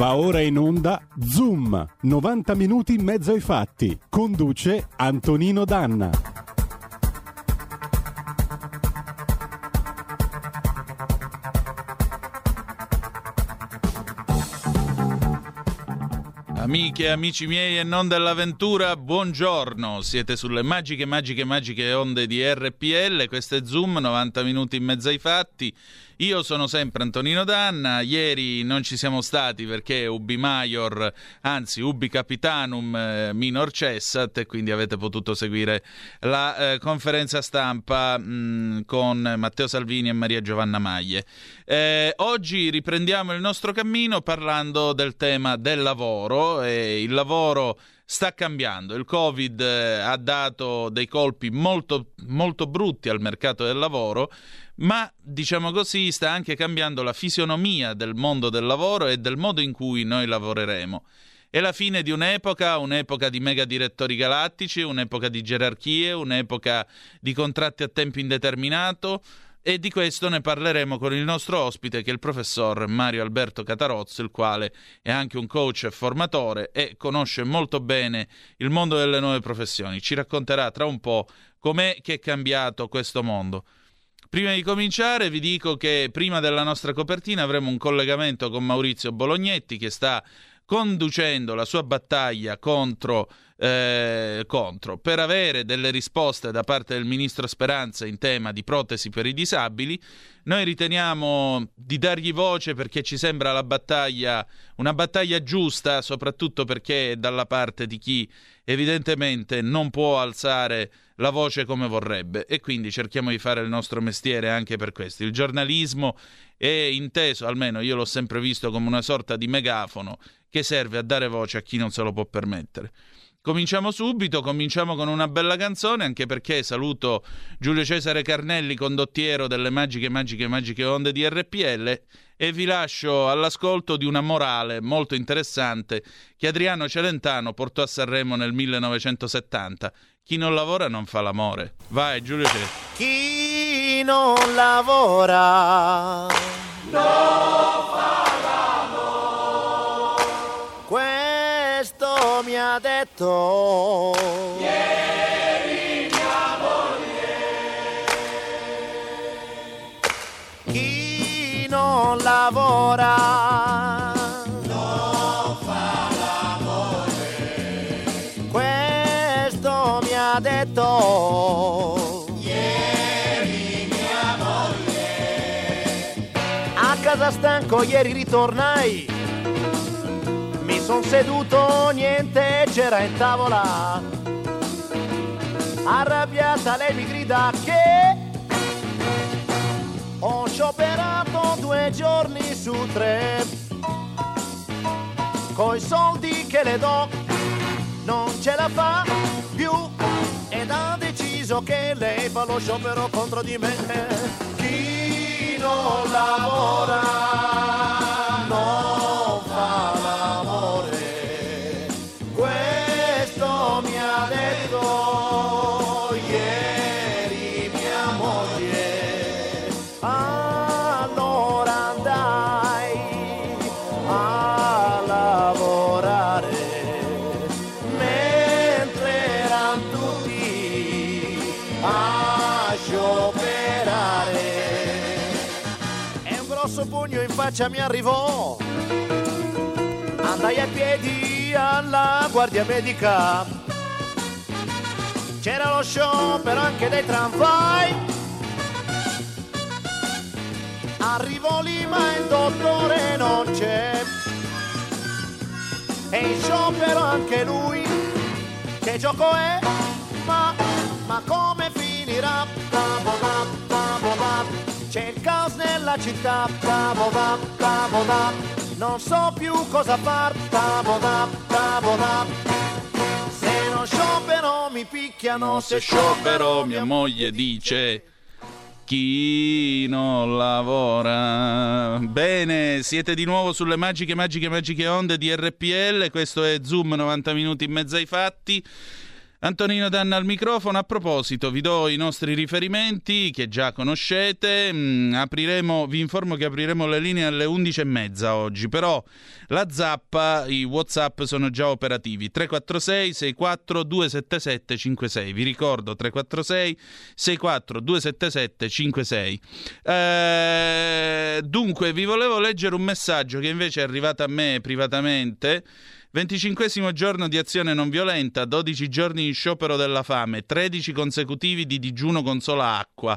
Va ora in onda Zoom, 90 minuti in mezzo ai fatti. Conduce Antonino Danna. Amiche e amici miei e non dell'avventura, buongiorno. Siete sulle magiche, magiche, magiche onde di RPL. Questo è Zoom, 90 minuti in mezzo ai fatti. Io sono sempre Antonino Danna, ieri non ci siamo stati perché Ubi Maior, anzi Ubi Capitanum eh, minor cessat e quindi avete potuto seguire la eh, conferenza stampa mh, mm, con Matteo Salvini e Maria Giovanna Maglie. Eh, oggi riprendiamo il nostro cammino parlando del tema del lavoro e il lavoro sta cambiando. Il Covid eh, ha dato dei colpi molto, molto brutti al mercato del lavoro, ma diciamo così sta anche cambiando la fisionomia del mondo del lavoro e del modo in cui noi lavoreremo. È la fine di un'epoca, un'epoca di mega direttori galattici, un'epoca di gerarchie, un'epoca di contratti a tempo indeterminato, e di questo ne parleremo con il nostro ospite che è il professor Mario Alberto Catarozzo, il quale è anche un coach e formatore e conosce molto bene il mondo delle nuove professioni. Ci racconterà tra un po' com'è che è cambiato questo mondo. Prima di cominciare vi dico che prima della nostra copertina avremo un collegamento con Maurizio Bolognetti che sta conducendo la sua battaglia contro eh, contro. Per avere delle risposte da parte del ministro Speranza in tema di protesi per i disabili, noi riteniamo di dargli voce perché ci sembra la battaglia, una battaglia giusta, soprattutto perché è dalla parte di chi evidentemente non può alzare la voce come vorrebbe e quindi cerchiamo di fare il nostro mestiere anche per questo. Il giornalismo è inteso, almeno io l'ho sempre visto come una sorta di megafono che serve a dare voce a chi non se lo può permettere. Cominciamo subito, cominciamo con una bella canzone, anche perché saluto Giulio Cesare Carnelli, condottiero delle magiche, magiche, magiche onde di RPL e vi lascio all'ascolto di una morale molto interessante che Adriano Celentano portò a Sanremo nel 1970. Chi non lavora non fa l'amore. Vai Giulio Cesare. Chi non lavora non ha detto ieri mia moglie chi non lavora non fa l'amore questo mi ha detto ieri mia moglie a casa stanco ieri ritornai son seduto, niente c'era in tavola. Arrabbiata lei mi grida che ho scioperato due giorni su tre. Coi soldi che le do non ce la fa più ed ha deciso che lei fa lo sciopero contro di me. Chi non lavora faccia mi arrivò. Andai a piedi alla guardia medica. C'era lo sciopero anche dei tramvai. Arrivo lì ma il dottore non c'è. E in sciopero anche lui. Che gioco è? Ma, ma come finirà? Caos nella città, tavoda, tavoda, non so più cosa far, tavoda, tavoda. Se non sciopero mi picchiano, se sciopero mia moglie dice chi non lavora. Bene, siete di nuovo sulle magiche, magiche, magiche onde di RPL. Questo è Zoom 90 minuti in mezzo ai fatti. Antonino Danna al microfono. A proposito, vi do i nostri riferimenti che già conoscete. Mm, apriremo, vi informo che apriremo le linee alle 11.30 oggi, però la zappa, i WhatsApp sono già operativi. 346 64 277 56. Vi ricordo 346 64 277 56. Eh, dunque, vi volevo leggere un messaggio che invece è arrivato a me privatamente 25 giorno di azione non violenta, 12 giorni di sciopero della fame, 13 consecutivi di digiuno con sola acqua.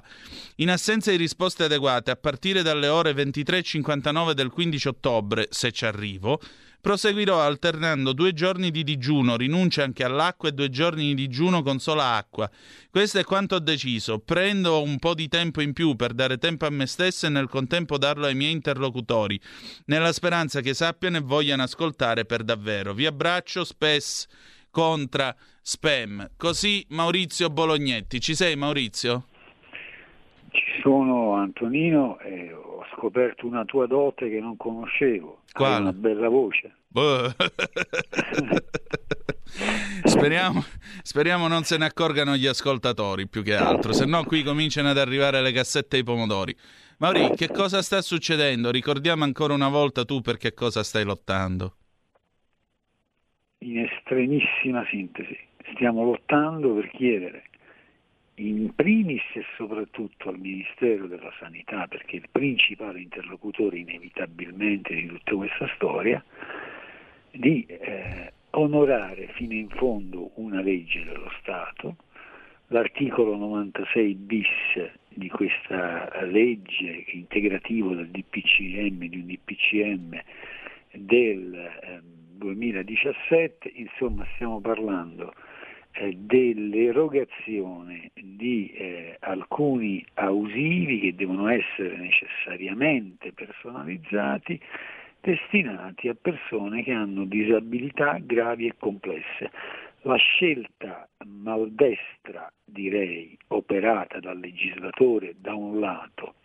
In assenza di risposte adeguate, a partire dalle ore 23.59 del 15 ottobre, se ci arrivo, Proseguirò alternando due giorni di digiuno, rinuncia anche all'acqua e due giorni di digiuno con sola acqua. Questo è quanto ho deciso. Prendo un po' di tempo in più per dare tempo a me stesso e nel contempo darlo ai miei interlocutori, nella speranza che sappiano e vogliano ascoltare per davvero. Vi abbraccio, spes contra spam. Così Maurizio Bolognetti. Ci sei Maurizio? Ci sono Antonino e ho scoperto una tua dote che non conoscevo. Quale? Hai una bella voce. Boh. speriamo, speriamo non se ne accorgano gli ascoltatori più che altro, se no qui cominciano ad arrivare le cassette ai pomodori. Mauri, che cosa sta succedendo? Ricordiamo ancora una volta tu per che cosa stai lottando. In estremissima sintesi, stiamo lottando per chiedere in primis e soprattutto al Ministero della Sanità, perché è il principale interlocutore inevitabilmente di tutta questa storia, di eh, onorare fino in fondo una legge dello Stato, l'articolo 96 bis di questa legge integrativo del DPCM, di un DPCM del eh, 2017, insomma stiamo parlando eh, dell'erogazione di eh, alcuni ausili che devono essere necessariamente personalizzati destinati a persone che hanno disabilità gravi e complesse. La scelta maldestra, direi, operata dal legislatore da un lato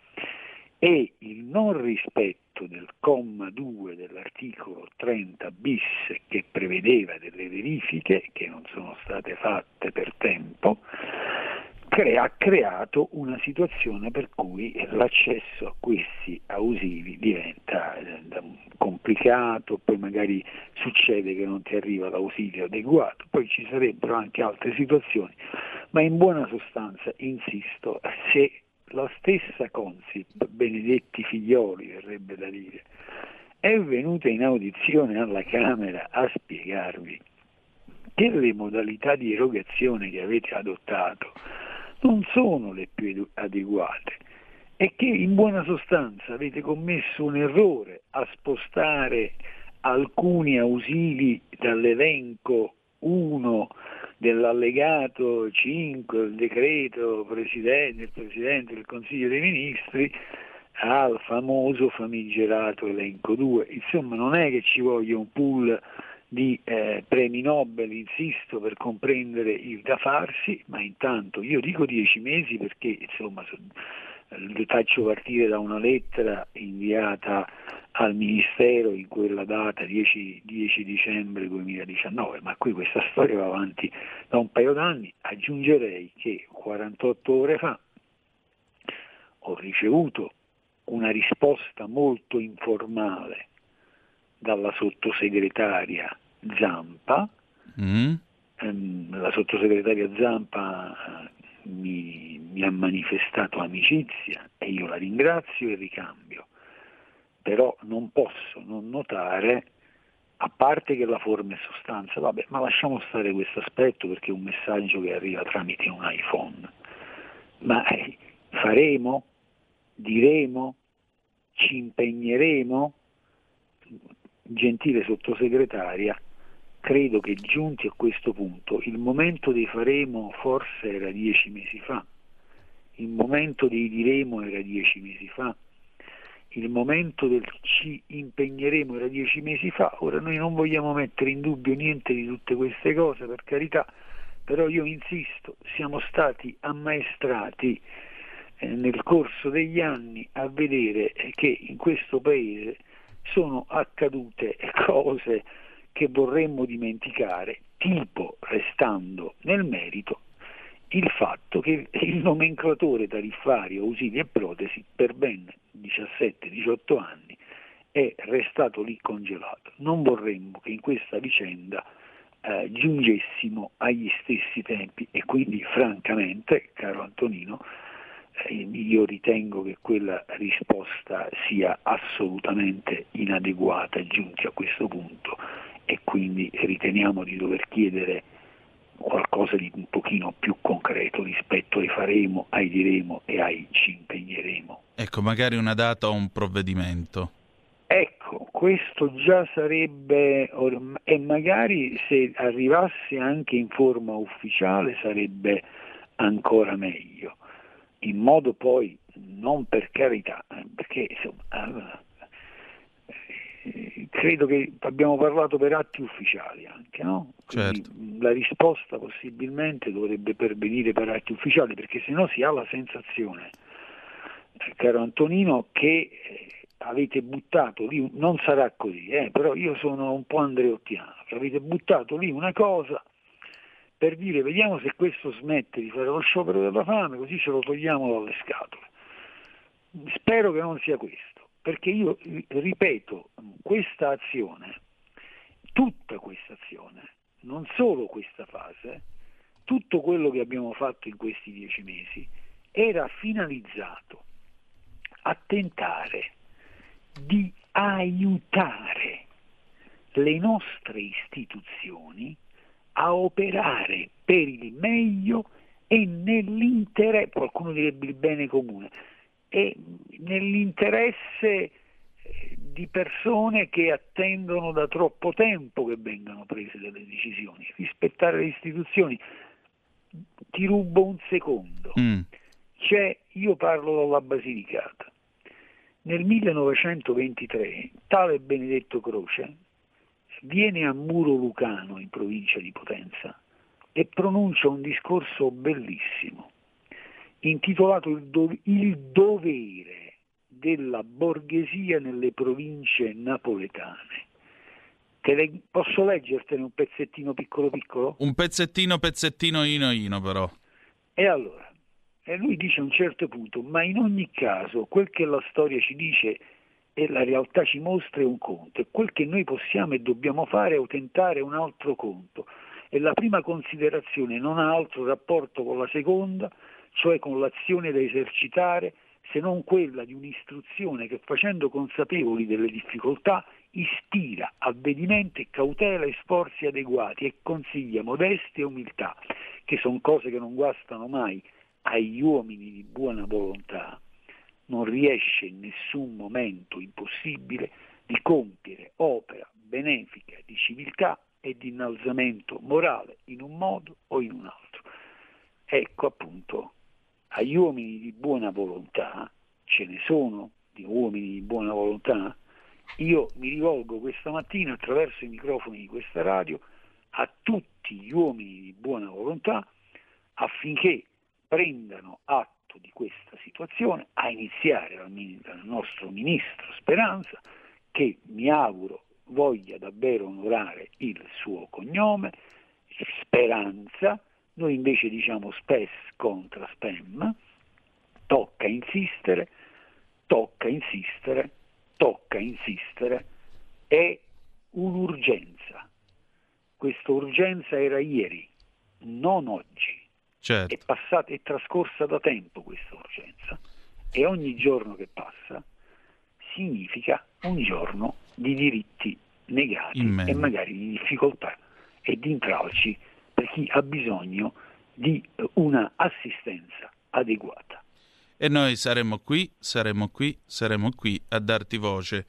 e il non rispetto del comma 2 dell'articolo 30 bis che prevedeva delle verifiche che non sono state fatte per tempo, ha creato una situazione per cui l'accesso a questi ausivi diventa eh, complicato, poi magari succede che non ti arriva l'ausilio adeguato, poi ci sarebbero anche altre situazioni, ma in buona sostanza, insisto, se la stessa Consip, Benedetti Figlioli verrebbe da dire, è venuta in audizione alla Camera a spiegarvi che le modalità di erogazione che avete adottato non sono le più adeguate e che in buona sostanza avete commesso un errore a spostare alcuni ausili dall'elenco 1 dell'allegato 5 del decreto presidente, del Presidente del Consiglio dei Ministri al famoso famigerato elenco 2. Insomma non è che ci voglia un pool di eh, premi Nobel, insisto, per comprendere il da farsi, ma intanto io dico dieci mesi perché insomma lo faccio partire da una lettera inviata al Ministero in quella data 10, 10, dicembre 2019, ma qui questa storia va avanti da un paio d'anni, aggiungerei che 48 ore fa ho ricevuto una risposta molto informale dalla sottosegretaria Zampa, mm. ehm, la sottosegretaria Zampa eh, mi, mi ha manifestato amicizia e io la ringrazio e ricambio però non posso non notare, a parte che la forma è sostanza, vabbè, ma lasciamo stare questo aspetto perché è un messaggio che arriva tramite un iPhone, ma eh, faremo, diremo, ci impegneremo, gentile sottosegretaria, credo che giunti a questo punto il momento dei faremo forse era dieci mesi fa, il momento dei diremo era dieci mesi fa, il momento del ci impegneremo era dieci mesi fa, ora noi non vogliamo mettere in dubbio niente di tutte queste cose, per carità, però io insisto, siamo stati ammaestrati eh, nel corso degli anni a vedere che in questo paese sono accadute cose che vorremmo dimenticare, tipo restando nel merito il fatto che il nomenclatore tariffario ausili e protesi per ben 17-18 anni è restato lì congelato. Non vorremmo che in questa vicenda eh, giungessimo agli stessi tempi e quindi francamente, caro Antonino, eh, io ritengo che quella risposta sia assolutamente inadeguata giunti a questo punto e quindi riteniamo di dover chiedere qualcosa di un pochino più concreto rispetto ai faremo, ai diremo e ai ci impegneremo. Ecco, magari una data o un provvedimento. Ecco, questo già sarebbe, e magari se arrivasse anche in forma ufficiale sarebbe ancora meglio, in modo poi, non per carità, perché insomma, credo che abbiamo parlato per atti ufficiali anche, no? Certo. La risposta possibilmente dovrebbe pervenire per atti ufficiali, perché se no si ha la sensazione, caro Antonino, che eh, avete buttato lì, non sarà così, eh, però io sono un po' andreottiano, avete buttato lì una cosa per dire vediamo se questo smette di fare lo sciopero della fame, così ce lo togliamo dalle scatole. Spero che non sia questo perché io ripeto, questa azione, tutta questa azione, non solo questa fase, tutto quello che abbiamo fatto in questi dieci mesi era finalizzato a tentare di aiutare le nostre istituzioni a operare per il meglio e nell'interesse, qualcuno direbbe il bene comune, e nell'interesse eh, di persone che attendono da troppo tempo che vengano prese delle decisioni. Rispettare le istituzioni. Ti rubo un secondo. Mm. C'è, io parlo dalla Basilicata. Nel 1923 tale Benedetto Croce viene a Muro Lucano in provincia di Potenza e pronuncia un discorso bellissimo intitolato il, do- il dovere della borghesia nelle province napoletane. Le... posso leggertene un pezzettino piccolo piccolo? Un pezzettino pezzettino ino ino però. E allora, e lui dice a un certo punto, ma in ogni caso quel che la storia ci dice e la realtà ci mostra è un conto, e quel che noi possiamo e dobbiamo fare è tentare un altro conto. E la prima considerazione non ha altro rapporto con la seconda, cioè con l'azione da esercitare, se non quella di un'istruzione che facendo consapevoli delle difficoltà ispira avvedimento e cautela e sforzi adeguati e consiglia modestia e umiltà, che sono cose che non guastano mai agli uomini di buona volontà, non riesce in nessun momento impossibile di compiere opera benefica di civiltà e di innalzamento morale in un modo o in un altro. Ecco appunto agli uomini di buona volontà, ce ne sono di uomini di buona volontà, io mi rivolgo questa mattina attraverso i microfoni di questa radio a tutti gli uomini di buona volontà affinché prendano atto di questa situazione, a iniziare dal, nostro ministro Speranza, che mi auguro voglia davvero onorare il suo cognome, Speranza, noi invece diciamo spes contra spam, tocca insistere, tocca insistere, tocca insistere, è un'urgenza. Questa urgenza era ieri, non oggi. Certo. È, passata, è trascorsa da tempo questa urgenza e ogni giorno che passa significa un giorno di diritti negati e magari di difficoltà e di intralci per chi ha bisogno di eh, una assistenza adeguata. E noi saremo qui, saremo qui, saremo qui a darti voce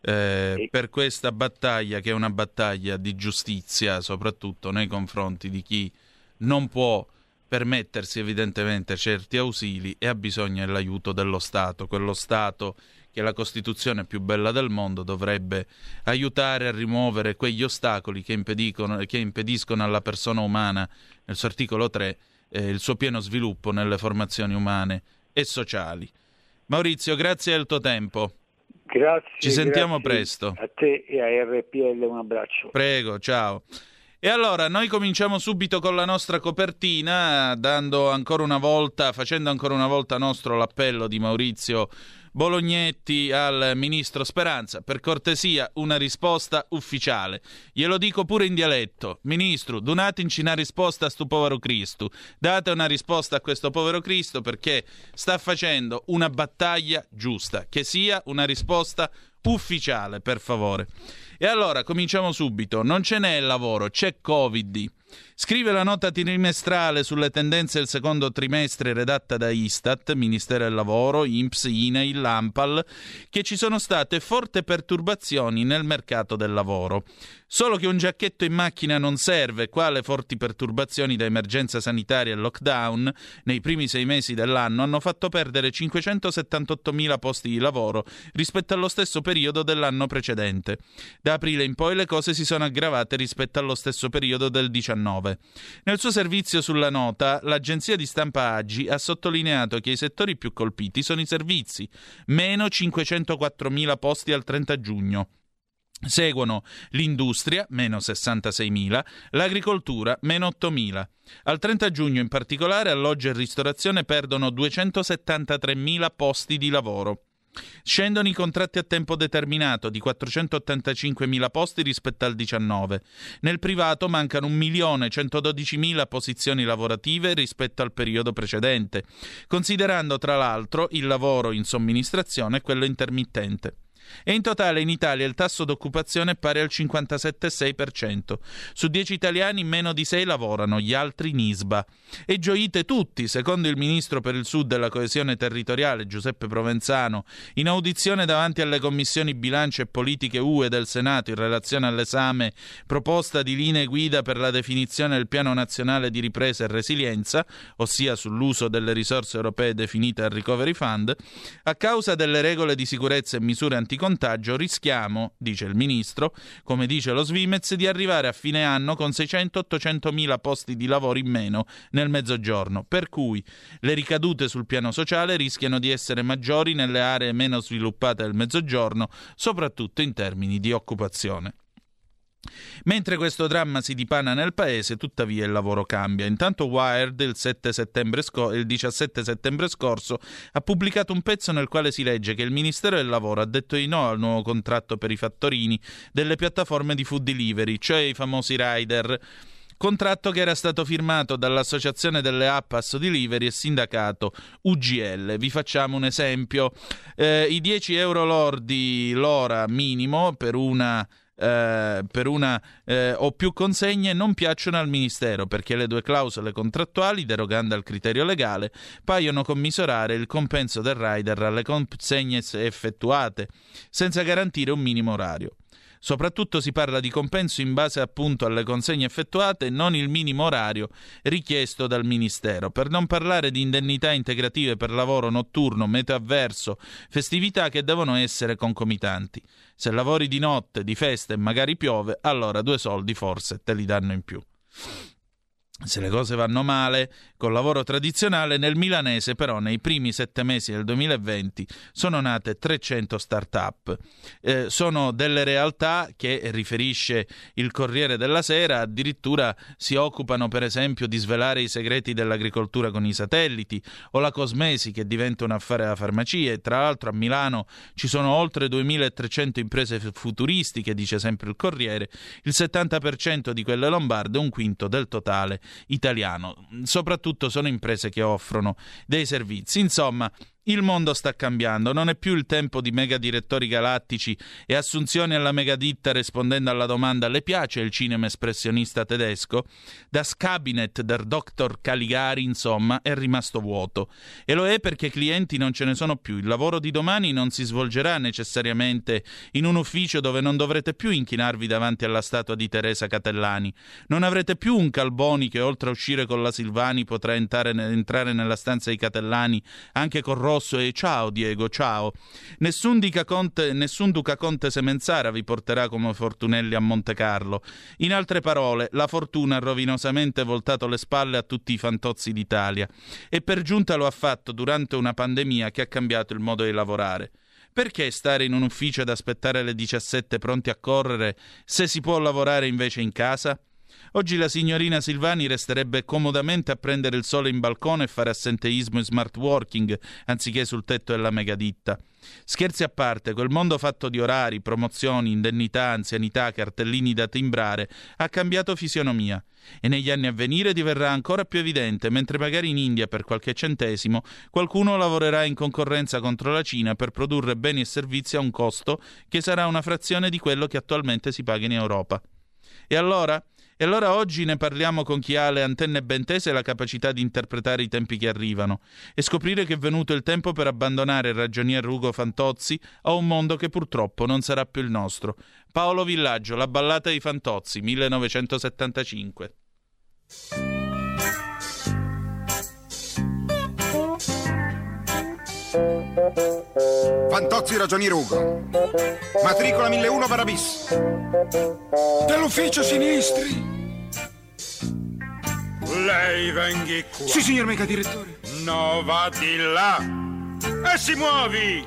eh, e... per questa battaglia che è una battaglia di giustizia, soprattutto nei confronti di chi non può permettersi evidentemente certi ausili e ha bisogno dell'aiuto dello Stato, quello Stato che la Costituzione più bella del mondo dovrebbe aiutare a rimuovere quegli ostacoli che impediscono, che impediscono alla persona umana, nel suo articolo 3, eh, il suo pieno sviluppo nelle formazioni umane e sociali. Maurizio, grazie del tuo tempo. Grazie. Ci sentiamo grazie presto. A te e a RPL un abbraccio. Prego, ciao. E allora noi cominciamo subito con la nostra copertina, dando ancora una volta, facendo ancora una volta nostro l'appello di Maurizio Bolognetti al ministro Speranza. Per cortesia, una risposta ufficiale. Glielo dico pure in dialetto. Ministro, donateci una risposta a sto povero Cristo. Date una risposta a questo povero Cristo perché sta facendo una battaglia giusta. Che sia una risposta ufficiale, per favore. E allora cominciamo subito. Non ce n'è lavoro, c'è Covid. Scrive la nota trimestrale sulle tendenze del secondo trimestre redatta da Istat, Ministero del Lavoro, INPS, INAIL, l'AMPAL, che ci sono state forti perturbazioni nel mercato del lavoro. Solo che un giacchetto in macchina non serve, quale forti perturbazioni da emergenza sanitaria e lockdown nei primi sei mesi dell'anno hanno fatto perdere 578.000 posti di lavoro rispetto allo stesso periodo dell'anno precedente. Da aprile in poi le cose si sono aggravate rispetto allo stesso periodo del 19. Nel suo servizio sulla nota, l'agenzia di stampa Agi ha sottolineato che i settori più colpiti sono i servizi, meno 504.000 posti al 30 giugno. Seguono l'industria, meno 66.000, l'agricoltura, meno 8.000. Al 30 giugno in particolare alloggio e ristorazione perdono 273.000 posti di lavoro. Scendono i contratti a tempo determinato di 485.000 posti rispetto al 19. Nel privato mancano 1.112.000 posizioni lavorative rispetto al periodo precedente, considerando tra l'altro il lavoro in somministrazione e quello intermittente e in totale in Italia il tasso d'occupazione è pari al 57,6%. Su 10 italiani meno di 6 lavorano, gli altri in ISBA. E gioite tutti, secondo il ministro per il Sud e la coesione territoriale Giuseppe Provenzano, in audizione davanti alle commissioni bilancio e politiche UE del Senato in relazione all'esame proposta di linee guida per la definizione del Piano nazionale di ripresa e resilienza, ossia sull'uso delle risorse europee definite al Recovery Fund, a causa delle regole di sicurezza e misure anticontagio rischiamo, dice il ministro, come dice lo Svimez, di arrivare a fine anno con 600-800 mila posti di lavoro in meno nel mezzogiorno, per cui le ricadute sul piano sociale rischiano di essere maggiori nelle aree meno sviluppate del mezzogiorno, soprattutto in termini di occupazione. Mentre questo dramma si dipana nel paese, tuttavia il lavoro cambia. Intanto Wired il, scor- il, 17 settembre scorso ha pubblicato un pezzo nel quale si legge che il Ministero del Lavoro ha detto di no al nuovo contratto per i fattorini delle piattaforme di food delivery, cioè i famosi rider. Contratto che era stato firmato dall'Associazione delle App Asso Delivery e sindacato UGL. Vi facciamo un esempio. Eh, I 10 euro lordi l'ora minimo per una eh, per una eh, o più consegne non piacciono al Ministero perché le due clausole contrattuali, derogando al criterio legale, paiono commisurare il compenso del rider alle consegne effettuate, senza garantire un minimo orario. Soprattutto si parla di compenso in base appunto alle consegne effettuate non il minimo orario richiesto dal Ministero, per non parlare di indennità integrative per lavoro notturno, meteo avverso, festività che devono essere concomitanti. Se lavori di notte, di festa e magari piove, allora due soldi forse te li danno in più. Se le cose vanno male, col lavoro tradizionale, nel milanese però nei primi sette mesi del 2020 sono nate 300 start-up. Eh, sono delle realtà che, riferisce il Corriere della Sera, addirittura si occupano per esempio di svelare i segreti dell'agricoltura con i satelliti o la cosmesi che diventa un affare della farmacia e tra l'altro a Milano ci sono oltre 2300 imprese futuristiche, dice sempre il Corriere, il 70% di quelle lombarde, un quinto del totale italiano. Soprattutto sono imprese che offrono dei servizi. Insomma, il mondo sta cambiando, non è più il tempo di mega direttori galattici e assunzioni alla megaditta rispondendo alla domanda le piace il cinema espressionista tedesco? Das Cabinet der Dr. Caligari, insomma, è rimasto vuoto. E lo è perché clienti non ce ne sono più. Il lavoro di domani non si svolgerà necessariamente in un ufficio dove non dovrete più inchinarvi davanti alla statua di Teresa Catellani. Non avrete più un Calboni che oltre a uscire con la Silvani potrà entrare, entrare nella stanza dei Catellani anche con Rosso e ciao Diego, ciao. Nessun, Conte, nessun Duca Conte Semenzara vi porterà come Fortunelli a Monte Carlo. In altre parole, la fortuna ha rovinosamente voltato le spalle a tutti i fantozzi d'Italia e per giunta lo ha fatto durante una pandemia che ha cambiato il modo di lavorare. Perché stare in un ufficio ed aspettare le 17 pronti a correre se si può lavorare invece in casa? Oggi la signorina Silvani resterebbe comodamente a prendere il sole in balcone e fare assenteismo e smart working anziché sul tetto della megaditta. Scherzi a parte, quel mondo fatto di orari, promozioni, indennità, anzianità, cartellini da timbrare ha cambiato fisionomia e negli anni a venire diverrà ancora più evidente, mentre magari in India per qualche centesimo qualcuno lavorerà in concorrenza contro la Cina per produrre beni e servizi a un costo che sarà una frazione di quello che attualmente si paga in Europa. E allora? E allora oggi ne parliamo con chi ha le antenne ben tese e la capacità di interpretare i tempi che arrivano e scoprire che è venuto il tempo per abbandonare il ragionier Ugo Fantozzi a un mondo che purtroppo non sarà più il nostro. Paolo Villaggio, La ballata dei Fantozzi, 1975. Fantozzi ragionier Ugo. Matricola 1001 Barabis. Dell'ufficio sinistri. Lei venghi qua. Sì, signor mega direttore. No, va di là. E si muovi.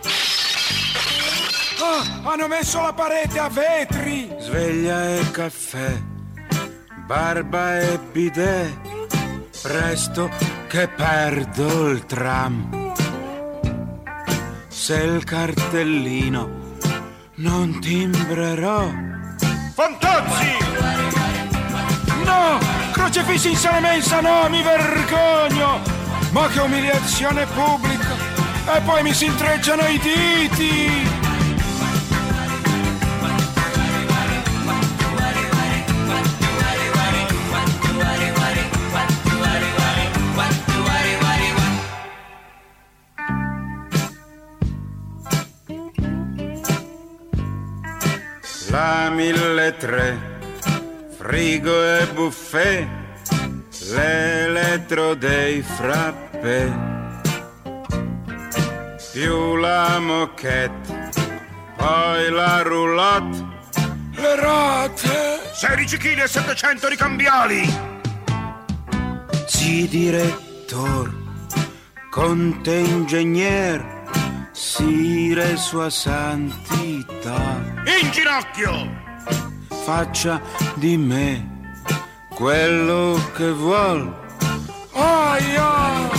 Ah, hanno messo la parete a vetri. Sveglia e caffè, barba e bidet. Presto che perdo il tram. Se il cartellino non timbrerò. Fantozzi! No! Crocefissi in sala mensa, no, mi vergogno! Ma che umiliazione pubblica! E poi mi si intrecciano i diti! La mille tre, frigo e buffet, l'elettro dei frappè, più la moquette, poi la roulotte, Le rate! 16 kg e 700 ricambiali. sì direttor, conte ingegner, sire sua santità. In ginocchio. faccia di me quello che vuol. Aia!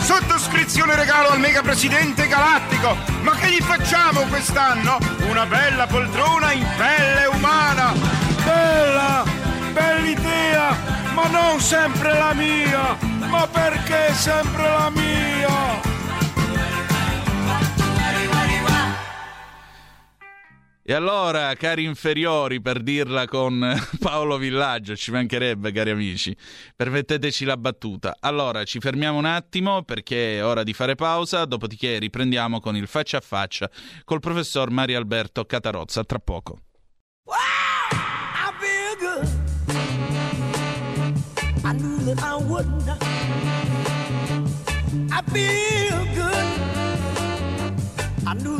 Sottoscrizione regalo al mega presidente galattico. Ma che gli facciamo quest'anno? Una bella poltrona in pelle umana. Bella! Bell'idea! Ma non sempre la mia! Ma perché sempre la mia? E allora, cari inferiori, per dirla con Paolo Villaggio, ci mancherebbe, cari amici, permetteteci la battuta. Allora, ci fermiamo un attimo perché è ora di fare pausa, dopodiché riprendiamo con il faccia a faccia col professor Mario Alberto Catarozza. Tra poco. I feel good. I knew that I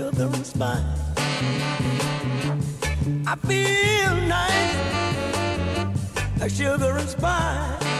children's. I feel nice, a sugar and spice.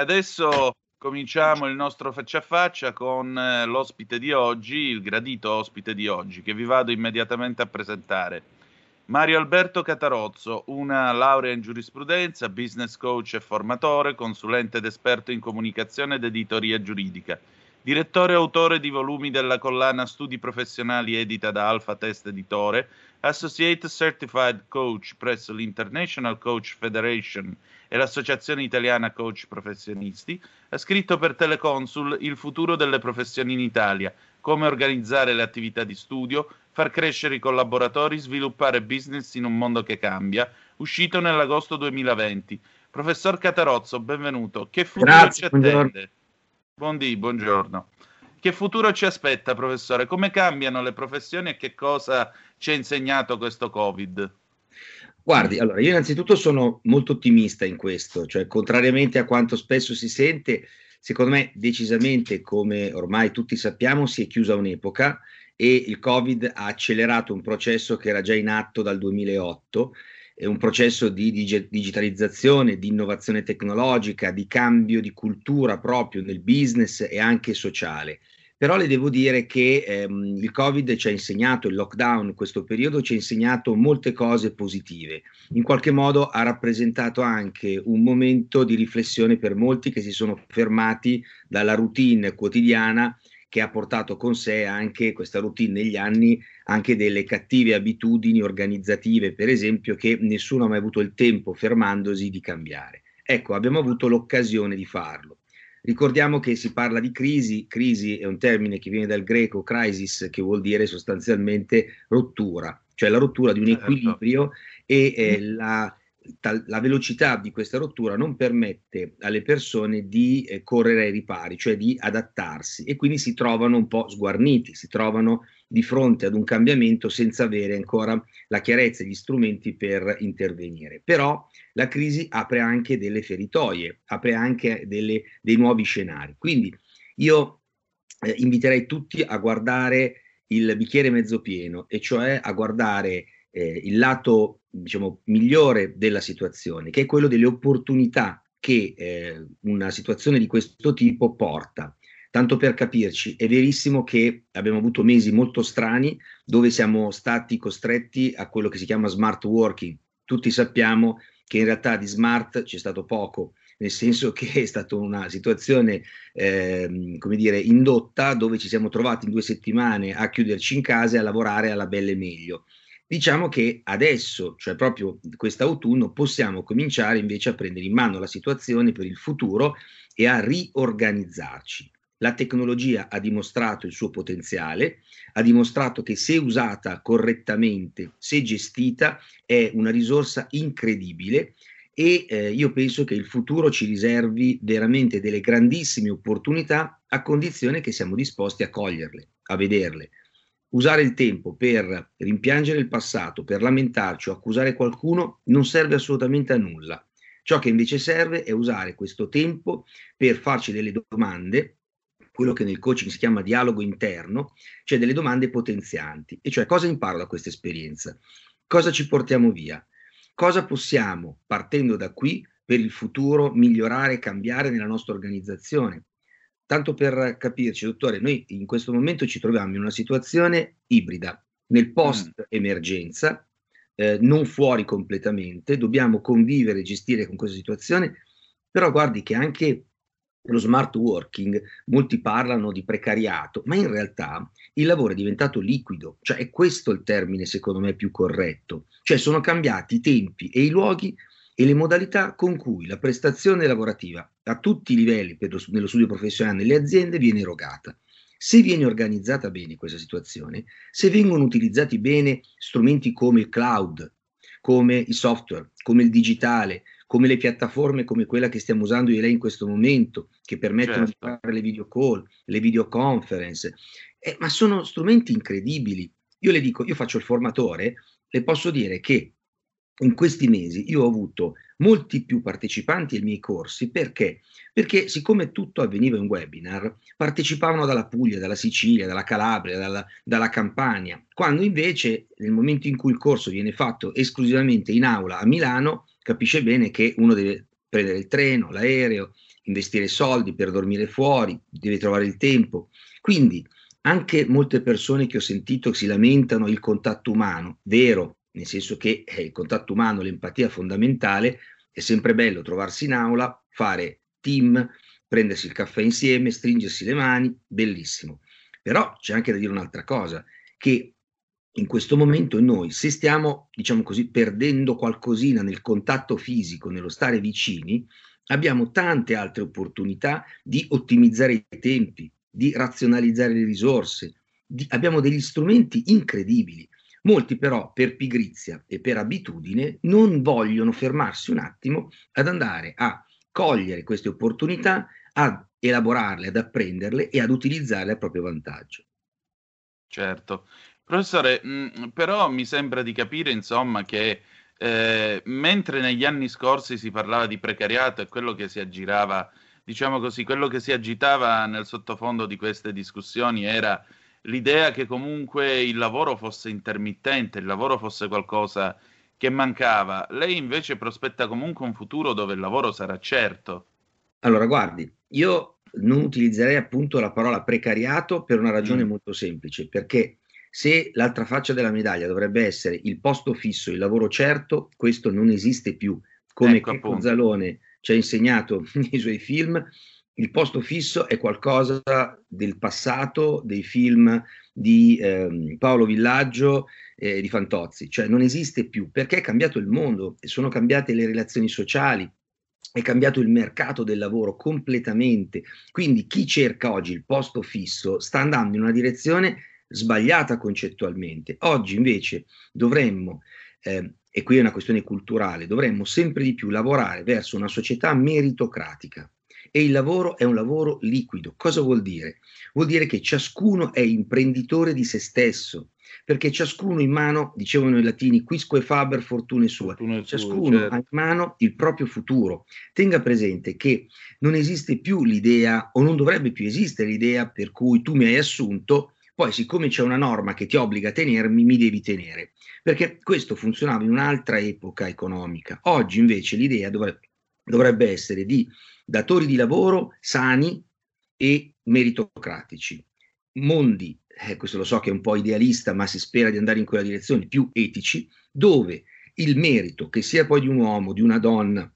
Adesso cominciamo il nostro faccia a faccia con eh, l'ospite di oggi, il gradito ospite di oggi, che vi vado immediatamente a presentare. Mario Alberto Catarozzo, una laurea in giurisprudenza, business coach e formatore, consulente ed esperto in comunicazione ed editoria giuridica, direttore e autore di volumi della collana Studi professionali edita da Alpha Test Editore, Associate Certified Coach presso l'International Coach Federation e l'Associazione Italiana Coach Professionisti, ha scritto per Teleconsul Il futuro delle professioni in Italia, come organizzare le attività di studio, far crescere i collaboratori, sviluppare business in un mondo che cambia, uscito nell'agosto 2020. Professor Catarozzo, benvenuto. Che futuro Grazie, ci buongiorno. attende? Buondì, buongiorno. Che futuro ci aspetta, professore? Come cambiano le professioni e che cosa ci ha insegnato questo Covid? Guardi, allora io innanzitutto sono molto ottimista in questo, cioè contrariamente a quanto spesso si sente, secondo me decisamente, come ormai tutti sappiamo, si è chiusa un'epoca e il Covid ha accelerato un processo che era già in atto dal 2008, è un processo di dig- digitalizzazione, di innovazione tecnologica, di cambio di cultura proprio nel business e anche sociale. Però le devo dire che ehm, il Covid ci ha insegnato, il lockdown in questo periodo ci ha insegnato molte cose positive. In qualche modo ha rappresentato anche un momento di riflessione per molti che si sono fermati dalla routine quotidiana che ha portato con sé anche questa routine negli anni anche delle cattive abitudini organizzative, per esempio, che nessuno ha mai avuto il tempo fermandosi di cambiare. Ecco, abbiamo avuto l'occasione di farlo. Ricordiamo che si parla di crisi, crisi è un termine che viene dal greco crisis, che vuol dire sostanzialmente rottura, cioè la rottura di un Certo. equilibrio e eh, la, tal- la velocità di questa rottura non permette alle persone di eh, correre ai ripari, cioè di adattarsi e quindi si trovano un po' sguarniti, si trovano di fronte ad un cambiamento senza avere ancora la chiarezza e gli strumenti per intervenire. Però la crisi apre anche delle feritoie, apre anche delle- dei nuovi scenari. Quindi io eh, inviterei tutti a guardare il bicchiere mezzo pieno, e cioè a guardare eh, il lato diciamo, migliore della situazione, che è quello delle opportunità che eh, una situazione di questo tipo porta. Tanto per capirci, è verissimo che abbiamo avuto mesi molto strani dove siamo stati costretti a quello che si chiama smart working. Tutti sappiamo che in realtà di smart c'è stato poco, nel senso che è stata una situazione, ehm, come dire, indotta dove ci siamo trovati in due settimane a chiuderci in casa e a lavorare alla belle meglio. Diciamo che adesso, cioè proprio quest'autunno, possiamo cominciare invece a prendere in mano la situazione per il futuro e a riorganizzarci. La tecnologia ha dimostrato il suo potenziale, ha dimostrato che se usata correttamente, se gestita, è una risorsa incredibile e eh, io penso che il futuro ci riservi veramente delle grandissime opportunità a condizione che siamo disposti a coglierle, a vederle. Usare il tempo per rimpiangere il passato, per lamentarci o accusare qualcuno non serve assolutamente a nulla. Ciò che invece serve è usare questo tempo per farci delle domande, quello che nel coaching si chiama dialogo interno, cioè delle domande potenzianti, e cioè cosa imparo da questa esperienza? Cosa ci portiamo via? Cosa possiamo, partendo da qui, per il futuro migliorare e cambiare nella nostra organizzazione? Tanto per capirci, dottore, noi in questo momento ci troviamo in una situazione ibrida, nel post emergenza, eh, non fuori completamente, dobbiamo convivere e gestire con questa situazione, però guardi che anche lo smart working, molti parlano di precariato, ma in realtà il lavoro è diventato liquido, cioè è questo il termine secondo me più corretto, cioè sono cambiati i tempi e i luoghi e le modalità con cui la prestazione lavorativa a tutti i livelli, nello studio professionale, nelle aziende, viene erogata. Se viene organizzata bene questa situazione, se vengono utilizzati bene strumenti come il cloud, come i software, come il digitale, come le piattaforme come quella che stiamo usando io lei in questo momento, che permettono Certo. di fare le video call, le videoconference, eh, ma sono strumenti incredibili. Io le dico, io faccio il formatore, le posso dire che in questi mesi io ho avuto molti più partecipanti ai miei corsi perché? Perché siccome tutto avveniva in webinar, partecipavano dalla Puglia, dalla Sicilia, dalla Calabria, dalla, dalla Campania, quando invece nel momento in cui il corso viene fatto esclusivamente in aula a Milano, capisce bene che uno deve prendere il treno, l'aereo, investire soldi per dormire fuori, deve trovare il tempo. Quindi anche molte persone che ho sentito si lamentano il contatto umano, vero, nel senso che eh, il contatto umano, l'empatia fondamentale, è sempre bello trovarsi in aula, fare team, prendersi il caffè insieme, stringersi le mani, bellissimo. Però c'è anche da dire un'altra cosa, che in questo momento noi, se stiamo, diciamo così, perdendo qualcosina nel contatto fisico, nello stare vicini, abbiamo tante altre opportunità di ottimizzare i tempi, di razionalizzare le risorse, di- abbiamo degli strumenti incredibili. Molti però per pigrizia e per abitudine non vogliono fermarsi un attimo ad andare a cogliere queste opportunità, ad elaborarle, ad apprenderle e ad utilizzarle a proprio vantaggio. Certo. Professore, mh, però mi sembra di capire, insomma, che eh, mentre negli anni scorsi si parlava di precariato e quello che si aggirava, diciamo così, quello che si agitava nel sottofondo di queste discussioni era l'idea che comunque il lavoro fosse intermittente, il lavoro fosse qualcosa che mancava. Lei invece prospetta comunque un futuro dove il lavoro sarà certo. Allora, guardi, io non utilizzerei appunto la parola precariato per una ragione Mm. molto semplice, perché se l'altra faccia della medaglia dovrebbe essere il posto fisso, il lavoro certo, questo non esiste più. Come Ecco. Zalone ci ha insegnato nei suoi film, il posto fisso è qualcosa del passato, dei film di ehm, Paolo Villaggio e di Fantozzi, cioè non esiste più perché è cambiato il mondo sono cambiate le relazioni sociali, è cambiato il mercato del lavoro completamente. Quindi chi cerca oggi il posto fisso sta andando in una direzione sbagliata concettualmente. Oggi invece dovremmo, eh, e qui è una questione culturale, dovremmo sempre di più lavorare verso una società meritocratica. E il lavoro è un lavoro liquido. Cosa vuol dire? Vuol dire che ciascuno è imprenditore di se stesso, perché ciascuno in mano, dicevano i latini, quisque faber fortune sua, Fortune sue, ciascuno certo. ha in mano il proprio futuro. Tenga presente che non esiste più l'idea, o non dovrebbe più esistere l'idea per cui tu mi hai assunto, poi siccome c'è una norma che ti obbliga a tenermi, mi devi tenere. Perché questo funzionava in un'altra epoca economica. Oggi invece l'idea dovrebbe, dovrebbe essere di datori di lavoro sani e meritocratici. Mondi, eh, questo lo so che è un po' idealista, ma si spera di andare in quella direzione, più etici, dove il merito, che sia poi di un uomo, di una donna,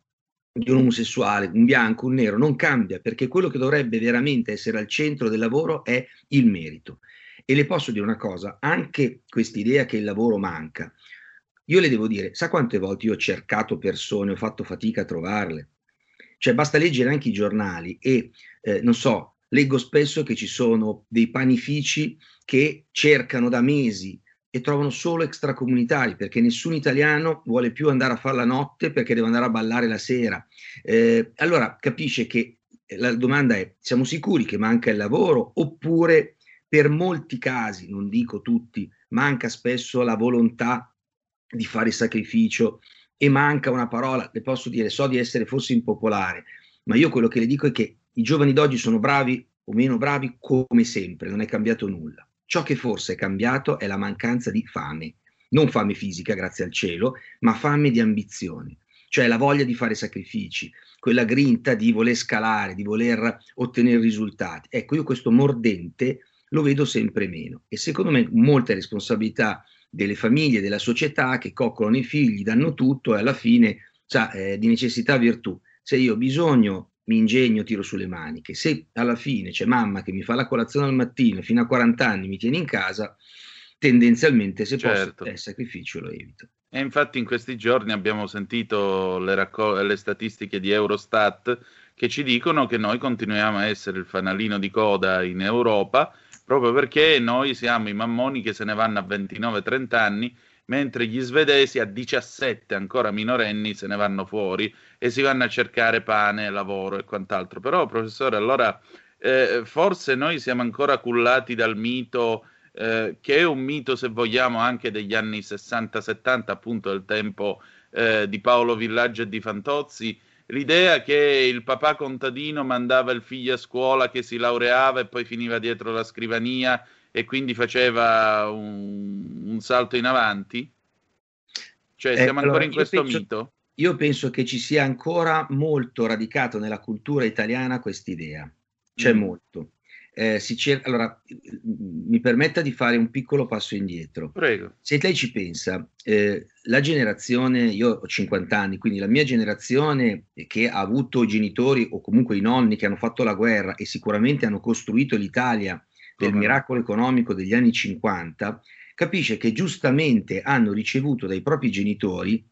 di un omosessuale, un bianco, un nero, non cambia, perché quello che dovrebbe veramente essere al centro del lavoro è il merito. E le posso dire una cosa, anche quest'idea che il lavoro manca, io le devo dire, sa quante volte io ho cercato persone, ho fatto fatica a trovarle? Cioè basta leggere anche i giornali e, eh, non so, leggo spesso che ci sono dei panifici che cercano da mesi e trovano solo extracomunitari perché nessun italiano vuole più andare a fare la notte perché deve andare a ballare la sera. Eh, allora capisce che la domanda è, siamo sicuri che manca il lavoro oppure per molti casi, non dico tutti, manca spesso la volontà di fare sacrificio e manca una parola, le posso dire, so di essere forse impopolare, ma io quello che le dico è che i giovani d'oggi sono bravi o meno bravi come sempre, non è cambiato nulla. Ciò che forse è cambiato è la mancanza di fame, non fame fisica, grazie al cielo, ma fame di ambizione, cioè la voglia di fare sacrifici, quella grinta di voler scalare, di voler ottenere risultati. Ecco, io questo mordente lo vedo sempre meno e secondo me molte responsabilità delle famiglie, della società che coccolano i figli, danno tutto e alla fine sa, eh, di necessità virtù. Se io ho bisogno, mi ingegno, tiro sulle maniche. Se alla fine c'è mamma che mi fa la colazione al mattino fino a 40 anni mi tiene in casa, tendenzialmente se Certo. posso il sacrificio lo evito. E infatti in questi giorni abbiamo sentito le, raccol- le statistiche di Eurostat che ci dicono che noi continuiamo a essere il fanalino di coda in Europa proprio perché noi siamo i mammoni che se ne vanno a 29-30 anni mentre gli svedesi a 17 ancora minorenni se ne vanno fuori e si vanno a cercare pane, lavoro e quant'altro. Però, professore, allora eh, forse noi siamo ancora cullati dal mito, eh, che è un mito, se vogliamo, anche degli anni 60-70, appunto del tempo eh, di Paolo Villaggio e di Fantozzi, l'idea che il papà contadino mandava il figlio a scuola che si laureava e poi finiva dietro la scrivania e quindi faceva un, un salto in avanti? Cioè, siamo eh, ancora in questo penso, mito? Io penso che ci sia ancora molto radicato nella cultura italiana quest'idea. C'è mm. molto. Eh, cerca, allora, mi permetta di fare un piccolo passo indietro. Prego. Se lei ci pensa, eh, la generazione, io ho 50 anni, quindi la mia generazione che ha avuto i genitori o comunque i nonni che hanno fatto la guerra e sicuramente hanno costruito l'Italia del miracolo economico degli anni 50, capisce che giustamente hanno ricevuto dai propri genitori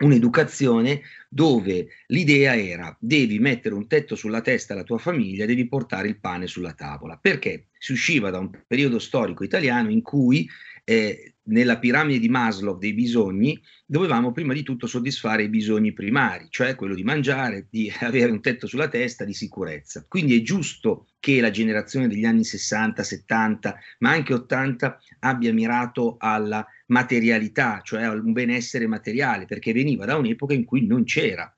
un'educazione dove l'idea era devi mettere un tetto sulla testa alla tua famiglia, devi portare il pane sulla tavola, perché si usciva da un periodo storico italiano in cui eh, nella piramide di Maslow dei bisogni dovevamo prima di tutto soddisfare i bisogni primari, cioè quello di mangiare, di avere un tetto sulla testa, di sicurezza. Quindi è giusto che la generazione degli anni 60, 70, ma anche 80 abbia mirato alla materialità, cioè un benessere materiale, perché veniva da un'epoca in cui non c'era.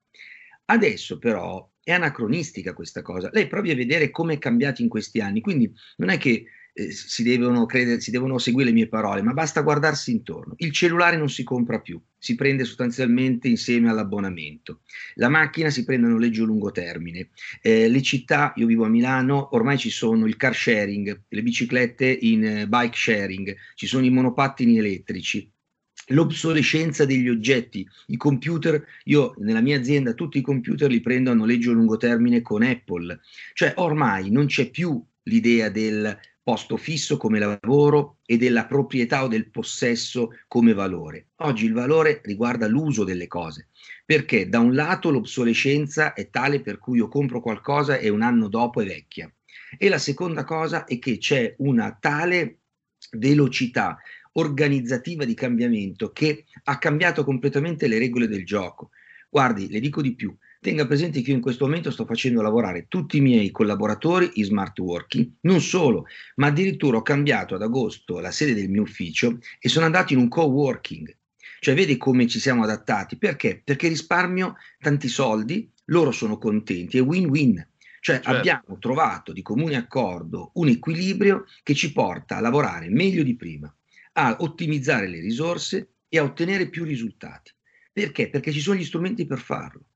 Adesso però è anacronistica questa cosa. Lei provi a vedere come è cambiato in questi anni, quindi non è che eh, si, devono credere, si devono seguire le mie parole, ma basta guardarsi intorno. Il cellulare non si compra più, si prende sostanzialmente insieme all'abbonamento. La macchina si prende a noleggio a lungo termine. Eh, le città, io vivo a Milano, ormai ci sono il car sharing, le biciclette in eh, bike sharing, ci sono i monopattini elettrici, l'obsolescenza degli oggetti, i computer, io nella mia azienda tutti i computer li prendo a noleggio a lungo termine con Apple, cioè ormai non c'è più l'idea del posto fisso come lavoro e della proprietà o del possesso come valore. Oggi il valore riguarda l'uso delle cose, perché da un lato l'obsolescenza è tale per cui io compro qualcosa e un anno dopo è vecchia e la seconda cosa è che c'è una tale velocità organizzativa di cambiamento che ha cambiato completamente le regole del gioco. Guardi, le dico di più, Tenga presente che io in questo momento sto facendo lavorare tutti i miei collaboratori in smart working, non solo, ma addirittura ho cambiato ad agosto la sede del mio ufficio e sono andato in un co-working. Cioè, vedi come ci siamo adattati? Perché? Perché risparmio tanti soldi, loro sono contenti, è win-win. Cioè certo. abbiamo trovato di comune accordo un equilibrio che ci porta a lavorare meglio di prima, a ottimizzare le risorse e a ottenere più risultati. Perché? Perché ci sono gli strumenti per farlo.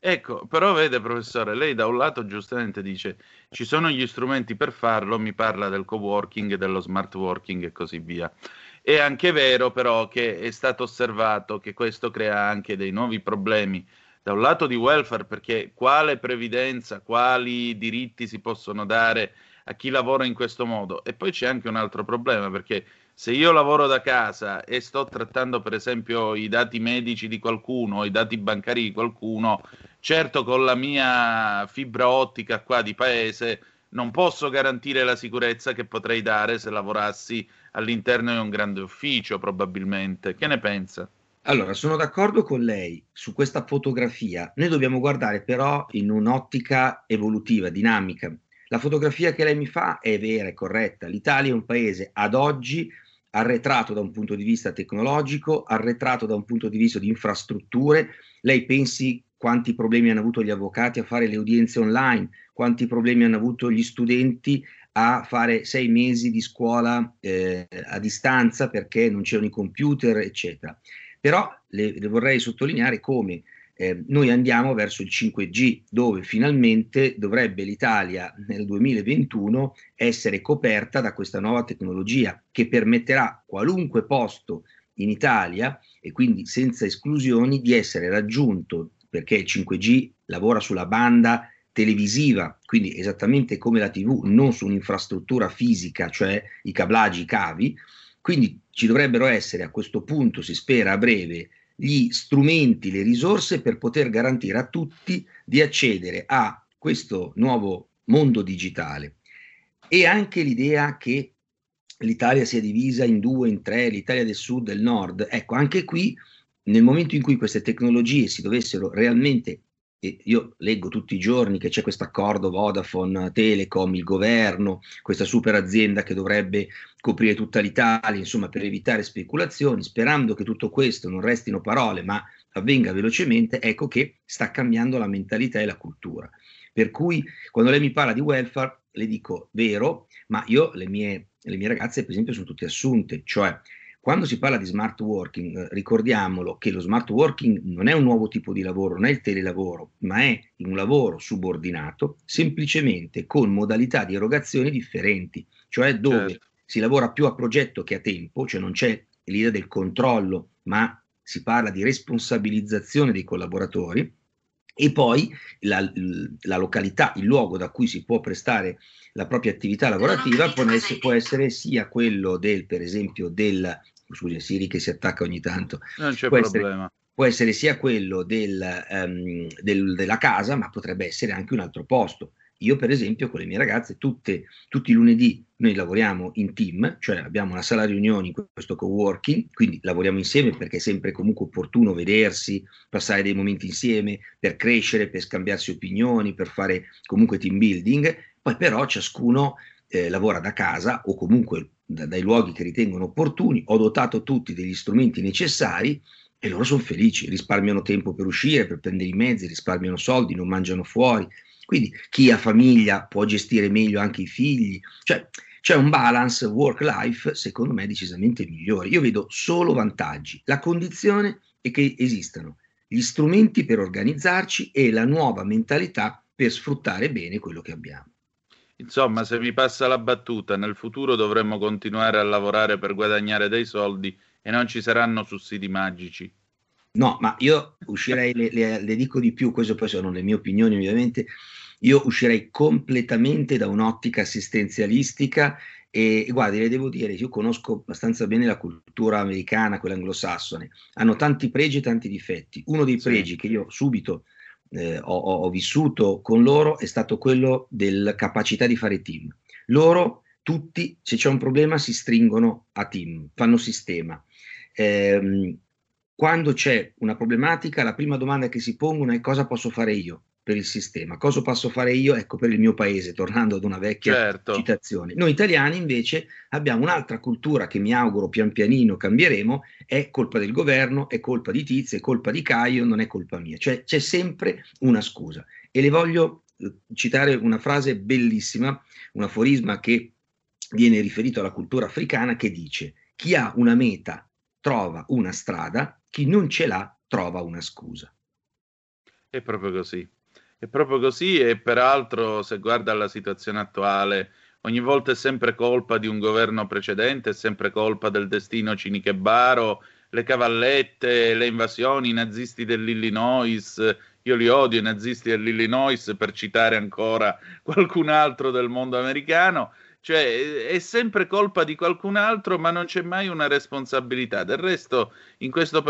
Ecco, però vede professore, lei da un lato giustamente dice ci sono gli strumenti per farlo, mi parla del co-working, dello smart working e così via. È anche vero però che è stato osservato che questo crea anche dei nuovi problemi da un lato di welfare, perché quale previdenza, quali diritti si possono dare a chi lavora in questo modo? E poi c'è anche un altro problema, perché se io lavoro da casa e sto trattando per esempio i dati medici di qualcuno i dati bancari di qualcuno, certo con la mia fibra ottica qua di paese non posso garantire la sicurezza che potrei dare se lavorassi all'interno di un grande ufficio probabilmente. Che ne pensa? Allora, sono d'accordo con lei su questa fotografia. Noi dobbiamo guardare però in un'ottica evolutiva, dinamica. La fotografia che lei mi fa è vera, è corretta. L'Italia è un paese ad oggi arretrato da un punto di vista tecnologico, arretrato da un punto di vista di infrastrutture. Lei pensi quanti problemi hanno avuto gli avvocati a fare le udienze online, quanti problemi hanno avuto gli studenti a fare sei mesi di scuola eh, a distanza perché non c'erano i computer, eccetera. Però le, le vorrei sottolineare come eh, noi andiamo verso il 5G, dove finalmente dovrebbe l'Italia nel 2021 essere coperta da questa nuova tecnologia che permetterà qualunque posto in Italia e quindi senza esclusioni di essere raggiunto perché il 5G lavora sulla banda televisiva, quindi esattamente come la TV, non su un'infrastruttura fisica, cioè i cablaggi, i cavi, Quindi ci dovrebbero essere a questo punto, si spera a breve, gli strumenti, le risorse per poter garantire a tutti di accedere a questo nuovo mondo digitale. E anche l'idea che l'Italia sia divisa in due, in tre, l'Italia del sud e del nord. Ecco, anche qui, nel momento in cui queste tecnologie si dovessero realmente io leggo tutti i giorni che c'è questo accordo Vodafone, Telecom, il governo, questa super azienda che dovrebbe coprire tutta l'Italia, insomma, per evitare speculazioni, sperando che tutto questo non restino parole, ma avvenga velocemente, ecco che sta cambiando la mentalità e la cultura. Per cui quando lei mi parla di welfare, le dico vero, ma io le mie, le mie ragazze, per esempio, sono tutte assunte, cioè quando si parla di smart working, eh, ricordiamolo che lo smart working non è un nuovo tipo di lavoro, non è il telelavoro, ma è un lavoro subordinato, semplicemente con modalità di erogazione differenti, cioè dove certo. si lavora più a progetto che a tempo, cioè non c'è l'idea del controllo, ma si parla di responsabilizzazione dei collaboratori e poi la, la, località, il luogo da cui si può prestare la propria attività lavorativa può essere, può essere, sia quello del, per esempio, del scusi, Siri che si attacca ogni tanto. Non c'è può problema. Essere, può essere sia quello del, um, del, della casa, ma potrebbe essere anche un altro posto. Io, per esempio, con le mie ragazze, tutte, tutti i lunedì noi lavoriamo in team, cioè abbiamo una sala riunioni in questo co-working, quindi lavoriamo insieme perché è sempre comunque opportuno vedersi, passare dei momenti insieme per crescere, per scambiarsi opinioni, per fare comunque team building. Poi però ciascuno eh, lavora da casa o comunque da, dai luoghi che ritengono opportuni, ho dotato tutti degli strumenti necessari e loro sono felici, risparmiano tempo per uscire, per prendere i mezzi, risparmiano soldi, non mangiano fuori. Quindi chi ha famiglia può gestire meglio anche i figli, cioè c'è un balance work-life secondo me decisamente migliore. Io vedo solo vantaggi. La condizione è che esistano gli strumenti per organizzarci e la nuova mentalità per sfruttare bene quello che abbiamo. Insomma, se mi passa la battuta, nel futuro dovremmo continuare a lavorare per guadagnare dei soldi e non ci saranno sussidi magici. No, ma io uscirei, le, le, le dico di più, queste poi sono le mie opinioni ovviamente, io uscirei completamente da un'ottica assistenzialistica e, e guardi, le devo dire, io conosco abbastanza bene la cultura americana, quella anglosassone, hanno tanti pregi e tanti difetti. Uno dei sì. pregi che io subito eh, ho, ho, vissuto con loro è stato quello della capacità di fare team. Loro tutti, se c'è un problema, si stringono a team, fanno sistema. Eh, quando c'è una problematica, la prima domanda che si pongono è cosa posso fare io? per il sistema. Cosa posso fare io? Ecco, per il mio paese, tornando ad una vecchia certo. citazione. Noi italiani invece abbiamo un'altra cultura che mi auguro pian pianino cambieremo, è colpa del governo, è colpa di Tizio, è colpa di Caio, non è colpa mia. Cioè c'è sempre una scusa. E le voglio eh, citare una frase bellissima, un aforisma che viene riferito alla cultura africana che dice chi ha una meta trova una strada, chi non ce l'ha trova una scusa. È proprio così. È proprio così e peraltro se guarda la situazione attuale, ogni volta è sempre colpa di un governo precedente, è sempre colpa del destino cinichebaro, le cavallette, le invasioni, i nazisti dell'Illinois, io li odio i nazisti dell'Illinois per citare ancora qualcun altro del mondo americano, cioè è sempre colpa di qualcun altro ma non c'è mai una responsabilità. Del resto in questo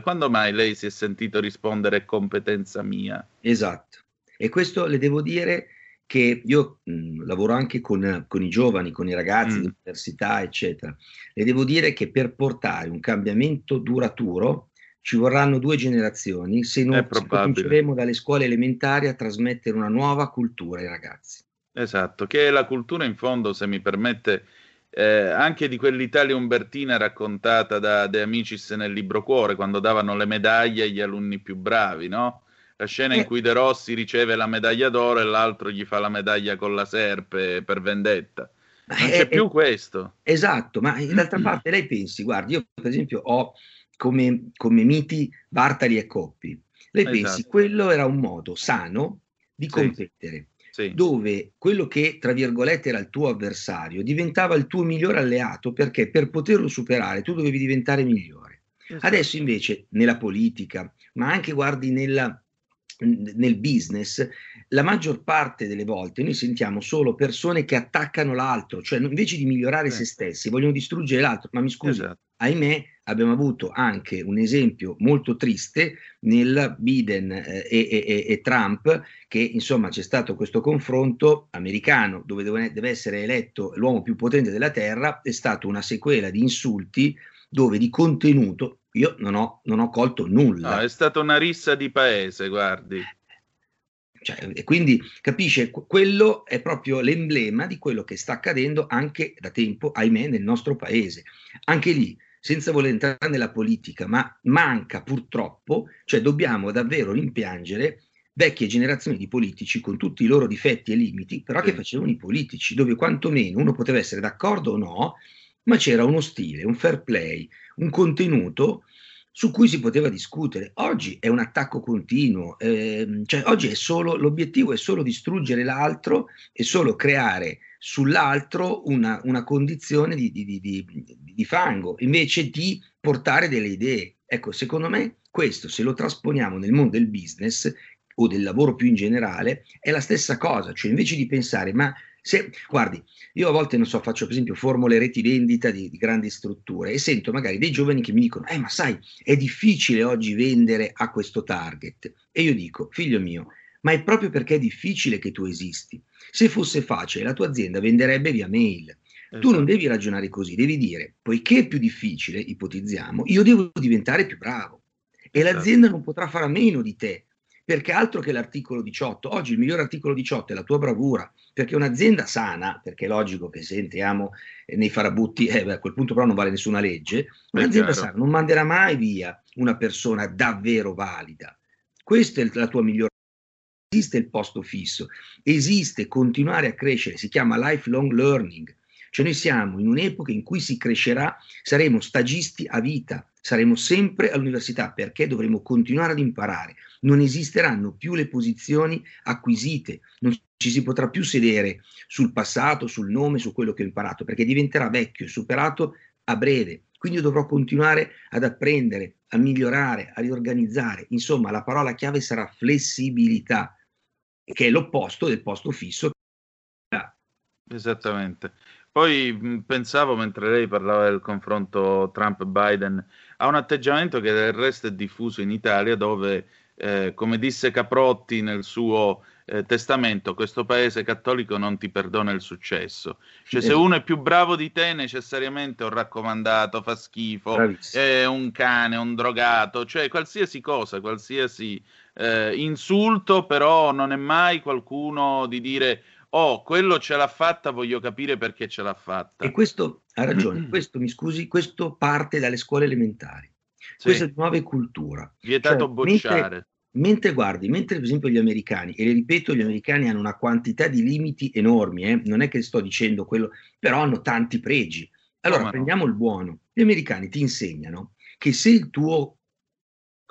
quando mai lei si è sentito rispondere competenza mia? Esatto. E questo le devo dire che io mh, lavoro anche con, con, i giovani, con i ragazzi mm. dell'università, eccetera. Le devo dire che per portare un cambiamento duraturo ci vorranno due generazioni se non cominceremo dalle scuole elementari a trasmettere una nuova cultura ai ragazzi. Esatto, che è la cultura in fondo, se mi permette, eh, anche di quell'Italia umbertina raccontata da De Amicis nel libro Cuore, quando davano le medaglie agli alunni più bravi, no? La scena in eh. cui De Rossi riceve la medaglia d'oro e l'altro gli fa la medaglia con la serpe per vendetta. Non c'è eh, più questo. Esatto, ma d'altra parte lei pensi, guardi, io per esempio ho come, come miti Bartali e Coppi. Lei esatto. pensi, quello era un modo sano di competere sì. Dove quello che, tra virgolette, era il tuo avversario diventava il tuo migliore alleato perché per poterlo superare tu dovevi diventare migliore. Esatto. Adesso invece nella politica, ma anche guardi nella, nel business, la maggior parte delle volte noi sentiamo solo persone che attaccano l'altro, cioè invece di migliorare sì. se stessi, vogliono distruggere l'altro. Ma mi scusi, esatto. ahimè, abbiamo avuto anche un esempio molto triste nel Biden eh, e, e, e, Trump, che insomma c'è stato questo confronto americano dove deve, deve essere eletto l'uomo più potente della Terra, è stata una sequela di insulti dove di contenuto io non ho, non ho colto nulla. No, è stata una rissa di paese, guardi. Cioè, e quindi capisce, quello è proprio l'emblema di quello che sta accadendo anche da tempo, ahimè, nel nostro paese. Anche lì, senza voler entrare nella politica, ma manca purtroppo, cioè dobbiamo davvero rimpiangere vecchie generazioni di politici con tutti i loro difetti e limiti, però che facevano i politici, dove quantomeno uno poteva essere d'accordo o no, ma c'era uno stile, un fair play, un contenuto su cui si poteva discutere. Oggi è un attacco continuo, ehm, cioè oggi è solo, l'obiettivo è solo distruggere l'altro e solo creare sull'altro una, una condizione di, di, di, di, fango, invece di portare delle idee. Ecco, secondo me questo, se lo trasponiamo nel mondo del business o del lavoro più in generale, è la stessa cosa, cioè invece di pensare, ma se, guardi, io a volte, non so, faccio per esempio formule reti vendita di, di, grandi strutture e sento magari dei giovani che mi dicono, eh ma sai, è difficile oggi vendere a questo target. E io dico, figlio mio, ma è proprio perché è difficile che tu esisti. Se fosse facile, la tua azienda venderebbe via mail. Tu non esatto. devi ragionare così, devi dire, poiché è più difficile, ipotizziamo, io devo diventare più bravo. E esatto. l'azienda non potrà fare a meno di te, perché altro che l'articolo 18. Oggi il miglior articolo 18 è la tua bravura, perché un'azienda sana, perché è logico che se entriamo nei farabutti, eh, a quel punto però non vale nessuna legge, un'azienda sana non manderà mai via una persona davvero valida. Questa è la tua migliore esiste il posto fisso, esiste continuare a crescere, si chiama lifelong learning, cioè noi siamo in un'epoca in cui si crescerà, saremo stagisti a vita, saremo sempre all'università perché dovremo continuare ad imparare, non esisteranno più le posizioni acquisite, non ci si potrà più sedere sul passato, sul nome, su quello che ho imparato, perché diventerà vecchio e superato a breve. Quindi dovrò continuare ad apprendere, a migliorare, a riorganizzare. Insomma, la parola chiave sarà flessibilità, che è l'opposto del posto fisso. Esattamente. Poi pensavo, mentre lei parlava del confronto Trump-Biden, a un atteggiamento che del resto è diffuso in Italia, dove, eh, come disse Caprotti nel suo eh, testamento, questo paese cattolico non ti perdona il successo. Cioè, se uno è più bravo di te, necessariamente è un raccomandato, fa schifo, è un cane, un drogato, cioè qualsiasi cosa, qualsiasi eh, insulto, però non è mai qualcuno di dire oh, quello ce l'ha fatta, voglio capire perché ce l'ha fatta. E questo ha ragione, questo mi scusi, questo parte dalle scuole elementari. Sì. Questa è nuova cultura. Vietato cioè, bocciare. Mentre, mentre, guardi, mentre per esempio gli americani, e le ripeto, gli americani hanno una quantità di limiti enormi, eh, non è che sto dicendo quello, però hanno tanti pregi. Allora, Come prendiamo no? il buono. Gli americani ti insegnano che se il tuo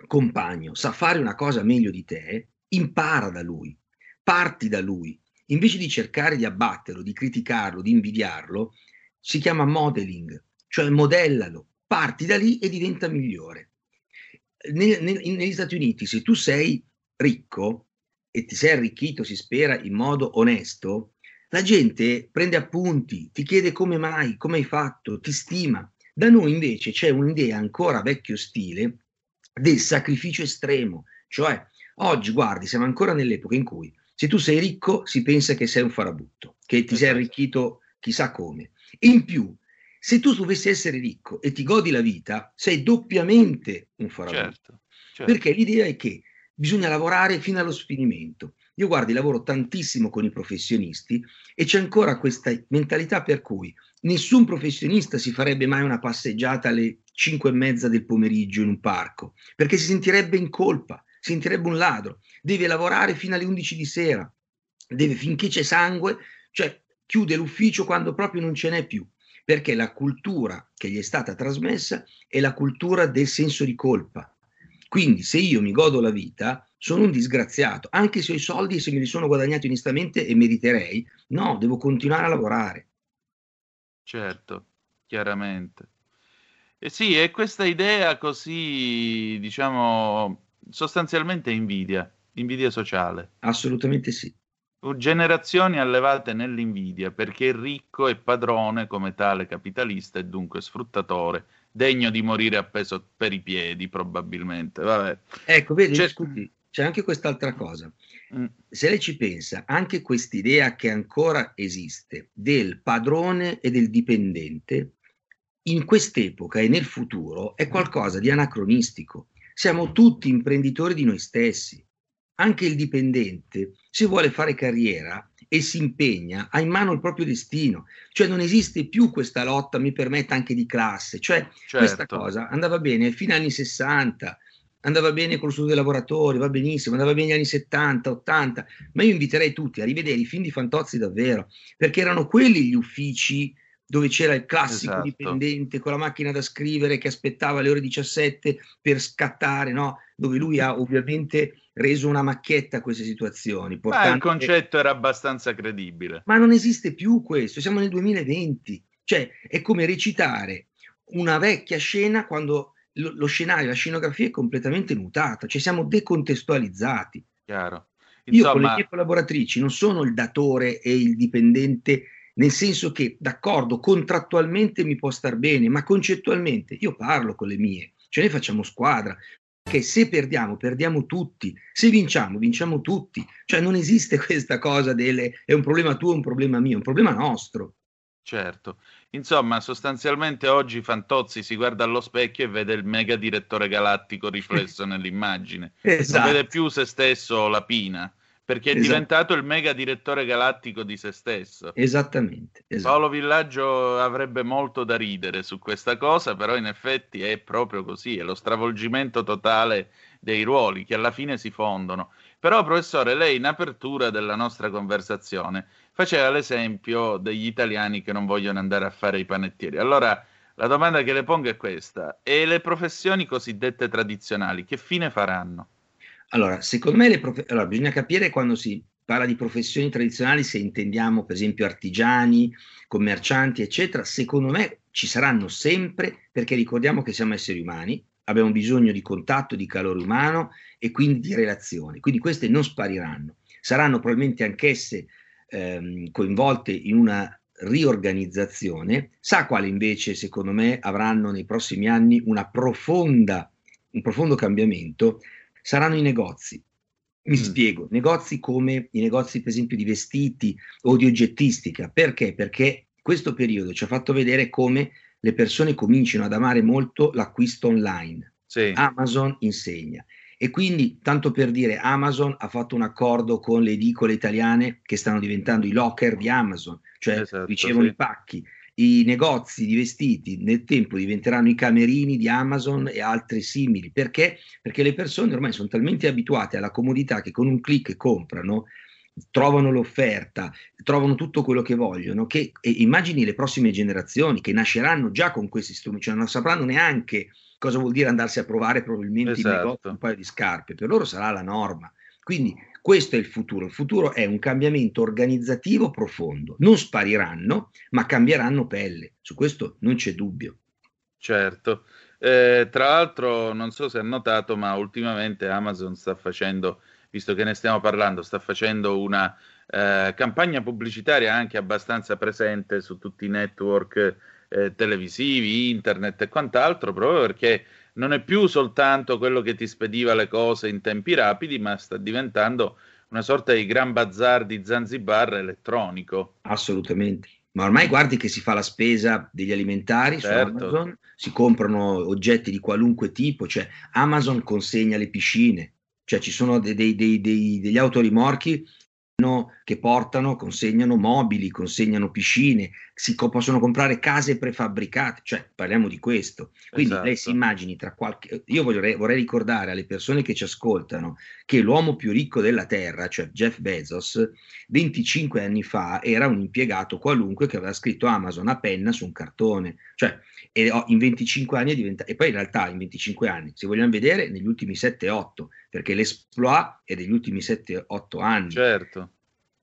compagno sa fare una cosa meglio di te, impara da lui, parti da lui, invece di cercare di abbatterlo, di criticarlo, di invidiarlo, si chiama modeling, cioè modellalo, parti da lì e diventa migliore. Nel, nel, negli Stati Uniti, se tu sei ricco e ti sei arricchito, si spera, in modo onesto, la gente prende appunti, ti chiede come mai, come hai fatto, ti stima. Da noi invece c'è un'idea ancora vecchio stile del sacrificio estremo, cioè oggi guardi, siamo ancora nell'epoca in cui se tu sei ricco, si pensa che sei un farabutto, che ti sei esatto. arricchito chissà come. In più, se tu dovessi essere ricco e ti godi la vita, sei doppiamente un farabutto. Certo, certo. Perché l'idea è che bisogna lavorare fino allo sfinimento. Io guardi, lavoro tantissimo con i professionisti e c'è ancora questa mentalità per cui nessun professionista si farebbe mai una passeggiata alle 5 e mezza del pomeriggio in un parco, perché si sentirebbe in colpa, si sentirebbe un ladro deve lavorare fino alle 11 di sera, deve finché c'è sangue, cioè chiude l'ufficio quando proprio non ce n'è più, perché la cultura che gli è stata trasmessa è la cultura del senso di colpa. Quindi se io mi godo la vita, sono un disgraziato, anche se ho i soldi se me li sono guadagnati onestamente e meriterei, no, devo continuare a lavorare. Certo, chiaramente. E sì, è questa idea così, diciamo, sostanzialmente invidia Invidia sociale. Assolutamente sì. Generazioni allevate nell'invidia perché il ricco è padrone come tale capitalista e dunque sfruttatore, degno di morire appeso per i piedi probabilmente. Vabbè. Ecco, vedi, c'è, scusi, c'è anche quest'altra cosa. Mm. Se lei ci pensa, anche quest'idea che ancora esiste del padrone e del dipendente, in quest'epoca e nel futuro è qualcosa di anacronistico. Siamo tutti imprenditori di noi stessi anche il dipendente, se vuole fare carriera e si impegna, ha in mano il proprio destino. Cioè non esiste più questa lotta, mi permetta, anche di classe. Cioè certo. questa cosa andava bene fino agli anni 60, andava bene con lo studio dei lavoratori, va benissimo, andava bene negli anni 70, 80, ma io inviterei tutti a rivedere i film di Fantozzi davvero, perché erano quelli gli uffici dove c'era il classico esatto. dipendente con la macchina da scrivere che aspettava le ore 17 per scattare, no? dove lui ha ovviamente reso una macchietta a queste situazioni. Portando... Ma il concetto era abbastanza credibile. Ma non esiste più questo, siamo nel 2020, cioè è come recitare una vecchia scena quando lo, lo scenario, la scenografia è completamente mutata, cioè siamo decontestualizzati. Chiaro. Insomma... Io con le mie collaboratrici non sono il datore e il dipendente nel senso che d'accordo, contrattualmente mi può star bene, ma concettualmente io parlo con le mie, cioè noi facciamo squadra, che se perdiamo, perdiamo tutti, se vinciamo, vinciamo tutti, cioè non esiste questa cosa delle è un problema tuo, un problema mio, è un problema nostro. Certo, insomma, sostanzialmente oggi Fantozzi si guarda allo specchio e vede il mega direttore galattico riflesso nell'immagine, esatto. non vede più se stesso o la pina perché è esatto. diventato il mega direttore galattico di se stesso. Esattamente, esatto. Paolo Villaggio avrebbe molto da ridere su questa cosa, però in effetti è proprio così, è lo stravolgimento totale dei ruoli che alla fine si fondono. Però, professore, lei in apertura della nostra conversazione faceva l'esempio degli italiani che non vogliono andare a fare i panettieri. Allora, la domanda che le pongo è questa: e le professioni cosiddette tradizionali che fine faranno? Allora, secondo me prof... allora, bisogna capire quando si parla di professioni tradizionali se intendiamo per esempio artigiani, commercianti, eccetera. Secondo me ci saranno sempre perché ricordiamo che siamo esseri umani, abbiamo bisogno di contatto, di calore umano e quindi di relazioni. Quindi queste non spariranno. Saranno probabilmente anch'esse ehm, coinvolte in una riorganizzazione. Sa quale invece, secondo me, avranno nei prossimi anni una profonda, un profondo cambiamento? Saranno i negozi. Mi mm. spiego, negozi come i negozi per esempio di vestiti o di oggettistica. Perché? Perché questo periodo ci ha fatto vedere come le persone cominciano ad amare molto l'acquisto online. Sì. Amazon insegna. E quindi, tanto per dire, Amazon ha fatto un accordo con le edicole italiane che stanno diventando i locker di Amazon, cioè esatto, ricevono sì. i pacchi i negozi di vestiti nel tempo diventeranno i camerini di Amazon e altri simili. Perché? Perché le persone ormai sono talmente abituate alla comodità che con un clic comprano, trovano l'offerta, trovano tutto quello che vogliono, che immagini le prossime generazioni che nasceranno già con questi strumenti, cioè non sapranno neanche cosa vuol dire andarsi a provare probabilmente esatto. in negozio un paio di scarpe, per loro sarà la norma. Quindi questo è il futuro. Il futuro è un cambiamento organizzativo profondo. Non spariranno, ma cambieranno pelle. Su questo non c'è dubbio. Certo. Eh, tra l'altro, non so se ha notato, ma ultimamente Amazon sta facendo, visto che ne stiamo parlando, sta facendo una eh, campagna pubblicitaria anche abbastanza presente su tutti i network eh, televisivi, internet e quant'altro, proprio perché non è più soltanto quello che ti spediva le cose in tempi rapidi, ma sta diventando una sorta di gran bazar di Zanzibar elettronico. Assolutamente. Ma ormai guardi che si fa la spesa degli alimentari certo. su Amazon, si comprano oggetti di qualunque tipo, cioè Amazon consegna le piscine, cioè ci sono dei, dei, dei, degli autorimorchi che portano, consegnano mobili, consegnano piscine, si co- possono comprare case prefabbricate, cioè parliamo di questo. Quindi esatto. lei si immagini tra qualche... Io vorrei, vorrei, ricordare alle persone che ci ascoltano che l'uomo più ricco della Terra, cioè Jeff Bezos, 25 anni fa era un impiegato qualunque che aveva scritto Amazon a penna su un cartone, cioè e in 25 anni è diventato, e poi in realtà in 25 anni, se vogliamo vedere, negli ultimi 7-8, perché l'esploit è degli ultimi 7-8 anni. Certo.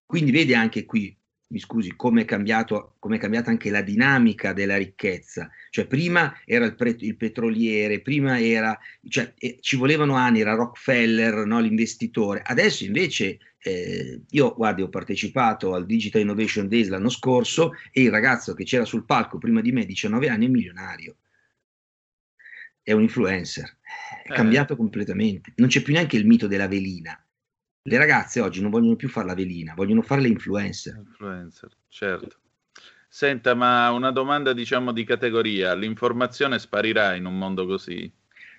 Quindi vede anche qui, mi scusi, come è, cambiato, come è cambiata anche la dinamica della ricchezza. Cioè, prima era il, pre- il petroliere, prima era, cioè, eh, ci volevano anni, era Rockefeller, no, l'investitore. Adesso invece, eh, io guardi, ho partecipato al Digital Innovation Days l'anno scorso e il ragazzo che c'era sul palco prima di me, 19 anni, è milionario. È un influencer, è eh. cambiato completamente. Non c'è più neanche il mito della velina le ragazze oggi non vogliono più fare la velina, vogliono fare le influencer. Influencer, certo. Senta, ma una domanda diciamo di categoria, l'informazione sparirà in un mondo così?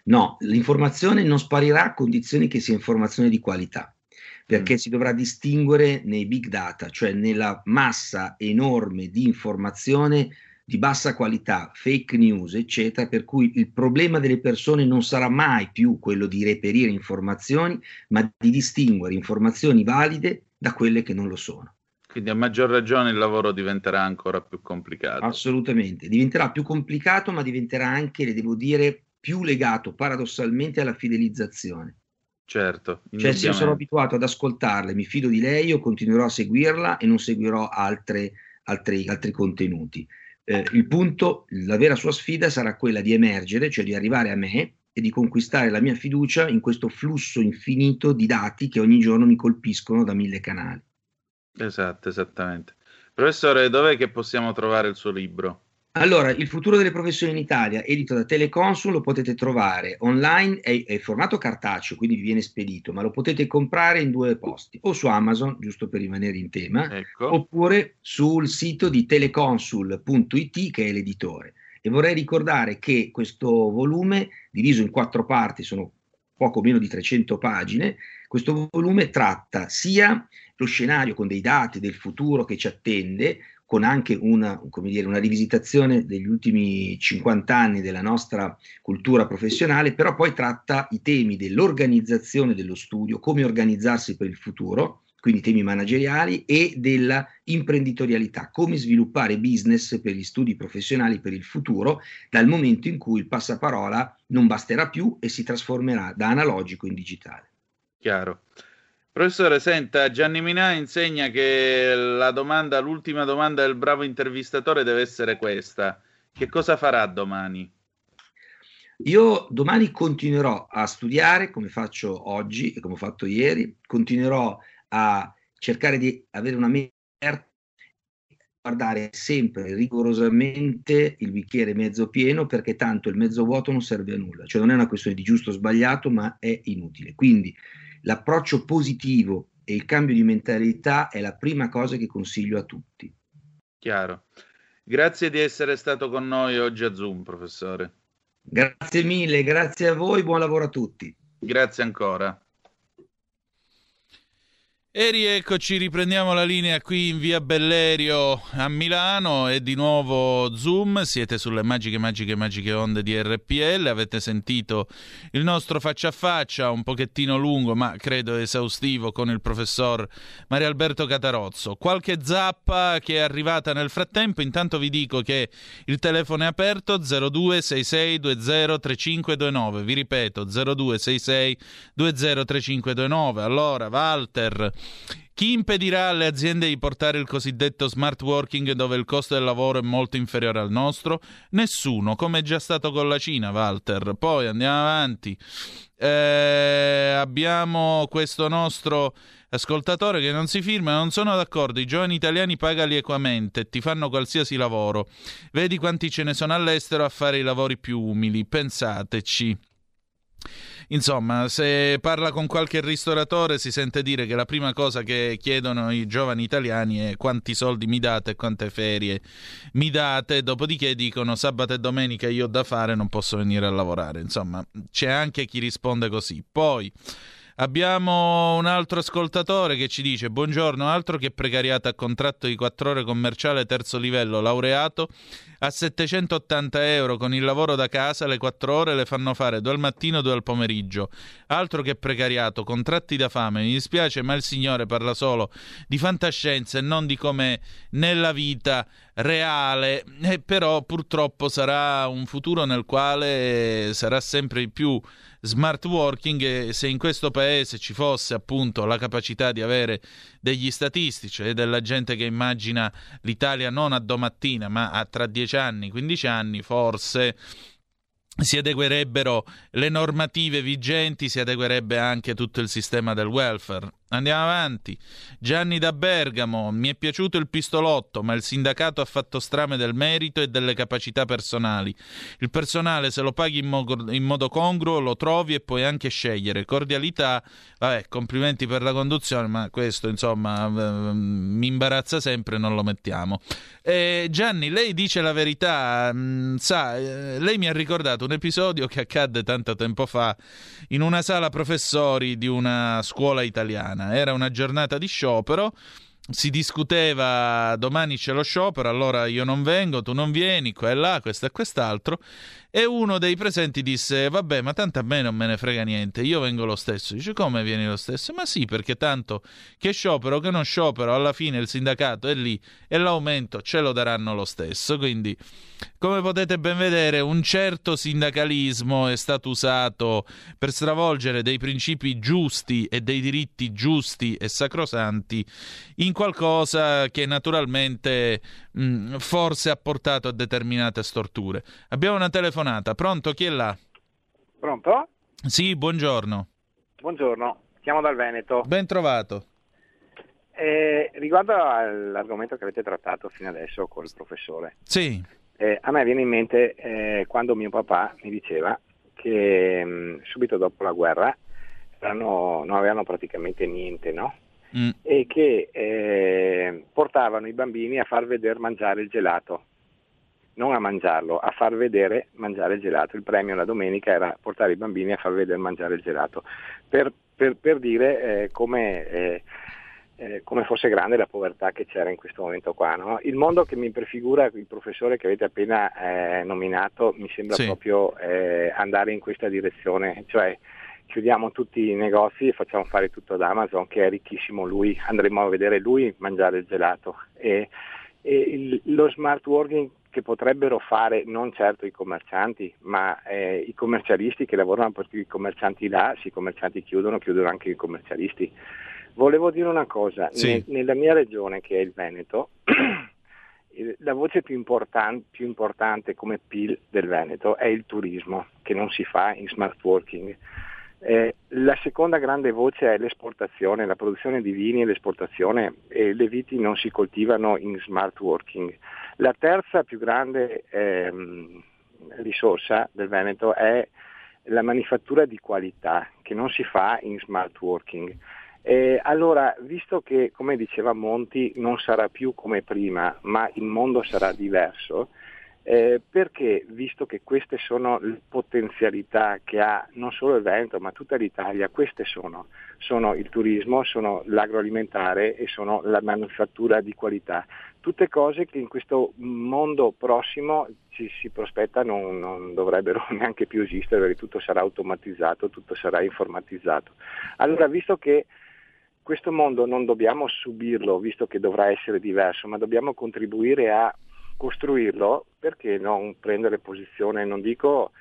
No, l'informazione non sparirà a condizioni che sia informazione di qualità, perché mm. si dovrà distinguere nei big data, cioè nella massa enorme di informazione di bassa qualità, fake news, eccetera, per cui il problema delle persone non sarà mai più quello di reperire informazioni, ma di distinguere informazioni valide da quelle che non lo sono. Quindi a maggior ragione il lavoro diventerà ancora più complicato. Assolutamente, diventerà più complicato, ma diventerà anche, le devo dire, più legato paradossalmente alla fidelizzazione. Certo. Cioè se io sarò abituato ad ascoltarla e mi fido di lei, io continuerò a seguirla e non seguirò altre, altri, altri contenuti eh, il punto, la vera sua sfida sarà quella di emergere, cioè di arrivare a me e di conquistare la mia fiducia in questo flusso infinito di dati che ogni giorno mi colpiscono da mille canali. Esatto, esattamente. Professore, dov'è che possiamo trovare il suo libro? Allora, il futuro delle professioni in Italia, edito da Teleconsul, lo potete trovare online, è, è formato cartaceo, quindi vi viene spedito, ma lo potete comprare in due posti, o su Amazon, giusto per rimanere in tema, ecco. oppure sul sito di teleconsul.it, che è l'editore. E vorrei ricordare che questo volume, diviso in quattro parti, sono poco meno di 300 pagine, questo volume tratta sia lo scenario con dei dati del futuro che ci attende, con anche una, dire, una, rivisitazione degli ultimi 50 anni della nostra cultura professionale, però poi tratta i temi dell'organizzazione dello studio, come organizzarsi per il futuro, quindi temi manageriali, e della imprenditorialità, come sviluppare business per gli studi professionali per il futuro, dal momento in cui il passaparola non basterà più e si trasformerà da analogico in digitale. Chiaro. Professore, senta, Gianni Minà insegna che la domanda, l'ultima domanda del bravo intervistatore deve essere questa. Che cosa farà domani? Io domani continuerò a studiare come faccio oggi e come ho fatto ieri, continuerò a cercare di avere una mente guardare sempre rigorosamente il bicchiere mezzo pieno perché tanto il mezzo vuoto non serve a nulla, cioè non è una questione di giusto o sbagliato, ma è inutile. Quindi l'approccio positivo e il cambio di mentalità è la prima cosa che consiglio a tutti. Chiaro. Grazie di essere stato con noi oggi a Zoom, professore. Grazie mille, grazie a voi, buon lavoro a tutti. Grazie ancora. E rieccoci, riprendiamo la linea qui in via Bellerio a Milano e di nuovo Zoom, siete sulle magiche, magiche, magiche onde di RPL, avete sentito il nostro faccia a faccia, un pochettino lungo ma credo esaustivo con il professor Mario Alberto Catarozzo. Qualche zappa che è arrivata nel frattempo, intanto vi dico che il telefono è aperto 0266203529, vi ripeto 0266203529. Allora, Walter chi impedirà alle aziende di portare il cosiddetto smart working dove il costo del lavoro è molto inferiore al nostro? Nessuno, come è già stato con la Cina, Walter. Poi andiamo avanti. Eh, abbiamo questo nostro ascoltatore che non si firma, non sono d'accordo, i giovani italiani pagali equamente, ti fanno qualsiasi lavoro. Vedi quanti ce ne sono all'estero a fare i lavori più umili, pensateci. Insomma, se parla con qualche ristoratore si sente dire che la prima cosa che chiedono i giovani italiani è quanti soldi mi date e quante ferie mi date, dopodiché dicono sabato e domenica io ho da fare, non posso venire a lavorare. Insomma, c'è anche chi risponde così. Poi Abbiamo un altro ascoltatore che ci dice: Buongiorno, altro che precariato a contratto di 4 ore commerciale terzo livello, laureato a 780 euro con il lavoro da casa, le 4 ore le fanno fare due al mattino, due al pomeriggio. Altro che precariato, contratti da fame. Mi dispiace, ma il signore parla solo di fantascienza e non di come nella vita reale. E però purtroppo sarà un futuro nel quale sarà sempre più smart working e se in questo paese ci fosse appunto la capacità di avere degli statistici e della gente che immagina l'Italia non a domattina ma a tra 10 anni, 15 anni, forse si adeguerebbero le normative vigenti, si adeguerebbe anche tutto il sistema del welfare. Andiamo avanti. Gianni da Bergamo, mi è piaciuto il pistolotto, ma il sindacato ha fatto strame del merito e delle capacità personali. Il personale, se lo paghi in, mo- in modo congruo, lo trovi e puoi anche scegliere. Cordialità, vabbè, complimenti per la conduzione, ma questo insomma mi imbarazza sempre, non lo mettiamo. Eh, Gianni, lei dice la verità, mm, sa, eh, lei mi ha ricordato un episodio che accadde tanto tempo fa in una sala professori di una scuola italiana settimana. Era una giornata di sciopero. Si discuteva domani c'è lo sciopero, allora io non vengo, tu non vieni, qua e là, questo e quest'altro. E uno dei presenti disse: Vabbè, ma tanto a me non me ne frega niente, io vengo lo stesso. Dice: Come vieni lo stesso? Ma sì, perché tanto che sciopero, che non sciopero, alla fine il sindacato è lì e l'aumento ce lo daranno lo stesso. Quindi, come potete ben vedere, un certo sindacalismo è stato usato per stravolgere dei principi giusti e dei diritti giusti e sacrosanti in qualcosa che naturalmente mh, forse ha portato a determinate storture. Abbiamo una telefonata. Pronto? Chi è là? Pronto? Sì, buongiorno. Buongiorno, chiamo dal Veneto. Ben trovato. Eh, riguardo all'argomento che avete trattato fino adesso col professore. Sì. Eh, a me viene in mente eh, quando mio papà mi diceva che mh, mm, subito dopo la guerra erano, non avevano praticamente niente, no? Mm. E che eh, portavano i bambini a far vedere mangiare il gelato non a mangiarlo, a far vedere mangiare il gelato. Il premio la domenica era portare i bambini a far vedere mangiare il gelato, per, per, per dire eh, come, eh, eh, come, fosse grande la povertà che c'era in questo momento qua. No? Il mondo che mi prefigura il professore che avete appena eh, nominato mi sembra sì. proprio eh, andare in questa direzione, cioè chiudiamo tutti i negozi e facciamo fare tutto ad Amazon che è ricchissimo lui, andremo a vedere lui mangiare il gelato. E, e il, lo smart working che potrebbero fare non certo i commercianti, ma eh, i commercialisti che lavorano per i commercianti là, se i commercianti chiudono, chiudono anche i commercialisti. Volevo dire una cosa, sì. ne, nella mia regione che è il Veneto, la voce più, important, più importante come PIL del Veneto è il turismo, che non si fa in smart working. Eh, la seconda grande voce è l'esportazione, la produzione di vini e l'esportazione e le viti non si coltivano in smart working. La terza più grande ehm, risorsa del Veneto è la manifattura di qualità che non si fa in smart working. Eh, allora, visto che, come diceva Monti, non sarà più come prima, ma il mondo sarà diverso, eh, perché visto che queste sono le potenzialità che ha non solo il Veneto ma tutta l'Italia, queste sono, sono il turismo, sono l'agroalimentare e sono la manifattura di qualità tutte cose che in questo mondo prossimo ci si prospetta non, non, dovrebbero neanche più esistere perché tutto sarà automatizzato, tutto sarà informatizzato. Allora, visto che questo mondo non dobbiamo subirlo, visto che dovrà essere diverso, ma dobbiamo contribuire a costruirlo, perché non prendere posizione, non dico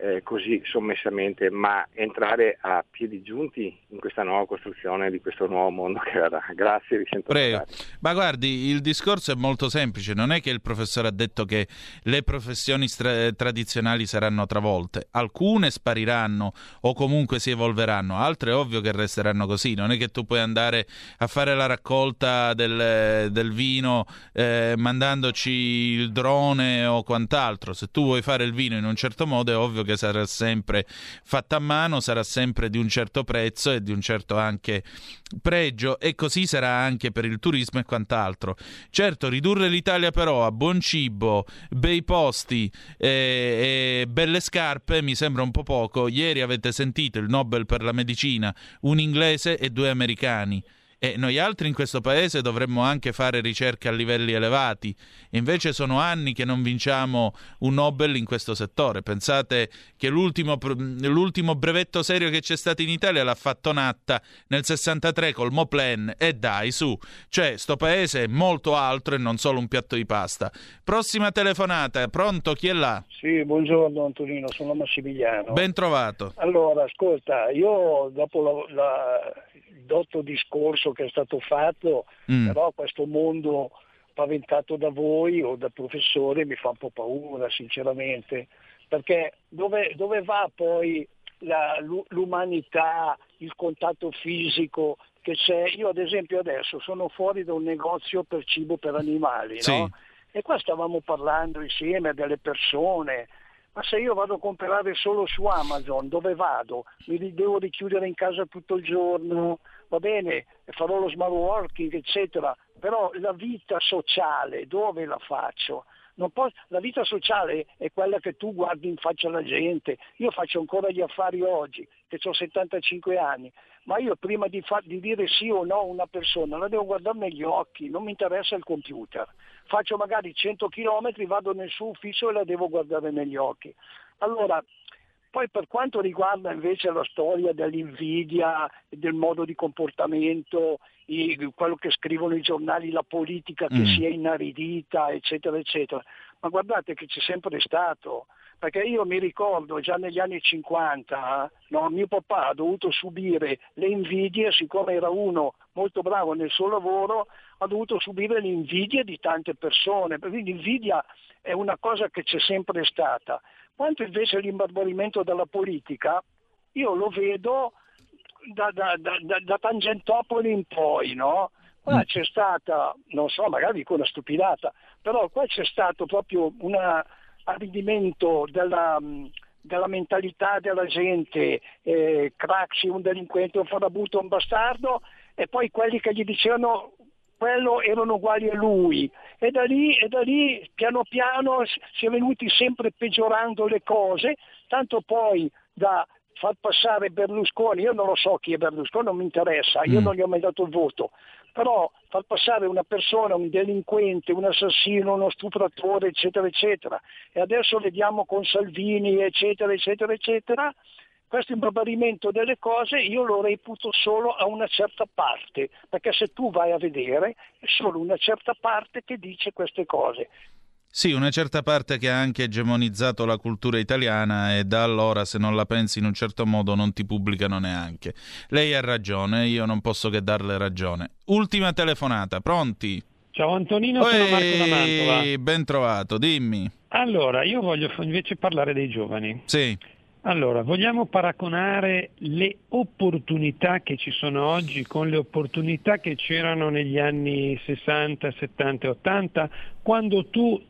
eh, così sommessamente, ma entrare a piedi giunti in questa nuova costruzione di questo nuovo mondo che verrà. Grazie, vi sento Prego. Ma guardi, il discorso è molto semplice, non è che il professore ha detto che le professioni stra- tradizionali saranno travolte, alcune spariranno o comunque si evolveranno, altre è ovvio che resteranno così, non è che tu puoi andare a fare la raccolta del, del vino eh, mandandoci il drone o quant'altro, se tu vuoi fare il vino in un certo modo è ovvio che che sarà sempre fatta a mano, sarà sempre di un certo prezzo e di un certo anche pregio e così sarà anche per il turismo e quant'altro. Certo, ridurre l'Italia però a buon cibo, bei posti e, e belle scarpe mi sembra un po' poco. Ieri avete sentito il Nobel per la medicina, un inglese e due americani e noi altri in questo paese dovremmo anche fare ricerche a livelli elevati. Invece sono anni che non vinciamo un Nobel in questo settore. Pensate che l'ultimo, l'ultimo brevetto serio che c'è stato in Italia l'ha fatto Natta nel 63 col Moplen e dai su, cioè sto paese è molto altro e non solo un piatto di pasta. Prossima telefonata, pronto? Chi è là? Sì, buongiorno Antonino, sono Massimiliano. Ben trovato. Allora, ascolta, io dopo la, la, il dotto discorso che è stato fatto, mm. però questo mondo paventato da voi o da professore mi fa un po' paura, sinceramente, perché dove, dove va poi la, l'umanità, il contatto fisico che c'è? Io ad esempio adesso sono fuori da un negozio per cibo per animali, sì. no? E qua stavamo parlando insieme a delle persone, ma se io vado a comprare solo su Amazon, dove vado? Mi devo richiudere in casa tutto il giorno, va bene, farò lo smart working, eccetera, però la vita sociale dove la faccio? Posso, la vita sociale è quella che tu guardi in faccia alla gente. Io faccio ancora gli affari oggi, che ho 75 anni, ma io prima di, fa, di dire sì o no a una persona la devo guardare negli occhi, non mi interessa il computer. Faccio magari 100 km, vado nel suo ufficio e la devo guardare negli occhi. Allora, poi per quanto riguarda invece la storia dell'invidia, del modo di comportamento, quello che scrivono i giornali, la politica che mm. si è inaridita, eccetera, eccetera, ma guardate che c'è sempre stato, perché io mi ricordo già negli anni 50, no, mio papà ha dovuto subire le invidie, siccome era uno molto bravo nel suo lavoro, ha dovuto subire le invidie di tante persone, quindi l'invidia è una cosa che c'è sempre stata. Quanto invece l'imbarbarimento della politica, io lo vedo da, da, da, da Tangentopoli in poi, no? Qua mm. c'è stata, non so, magari dico una stupidata, però qua c'è stato proprio un arricchimento della, della, mentalità della gente, eh, Craxi, un delinquente, un farabuto, un bastardo, e poi quelli che gli dicevano quello erano uguali a lui e da lì, e da lì piano piano si è venuti sempre peggiorando le cose, tanto poi da far passare Berlusconi, io non lo so chi è Berlusconi, non mi interessa, io mm. non gli ho mai dato il voto, però far passare una persona, un delinquente, un assassino, uno stupratore, eccetera, eccetera, e adesso vediamo con Salvini, eccetera, eccetera, eccetera, questo imbarbarimento delle cose io lo reputo solo a una certa parte, perché se tu vai a vedere è solo una certa parte che dice queste cose. Sì, una certa parte che ha anche egemonizzato la cultura italiana e da allora se non la pensi in un certo modo non ti pubblicano neanche. Lei ha ragione, io non posso che darle ragione. Ultima telefonata, pronti? Ciao Antonino, sono Marco da Mantova. Ben trovato, dimmi. Allora, io voglio invece parlare dei giovani. Sì. Allora, vogliamo paragonare le opportunità che ci sono oggi con le opportunità che c'erano negli anni 60, 70 e 80, quando tu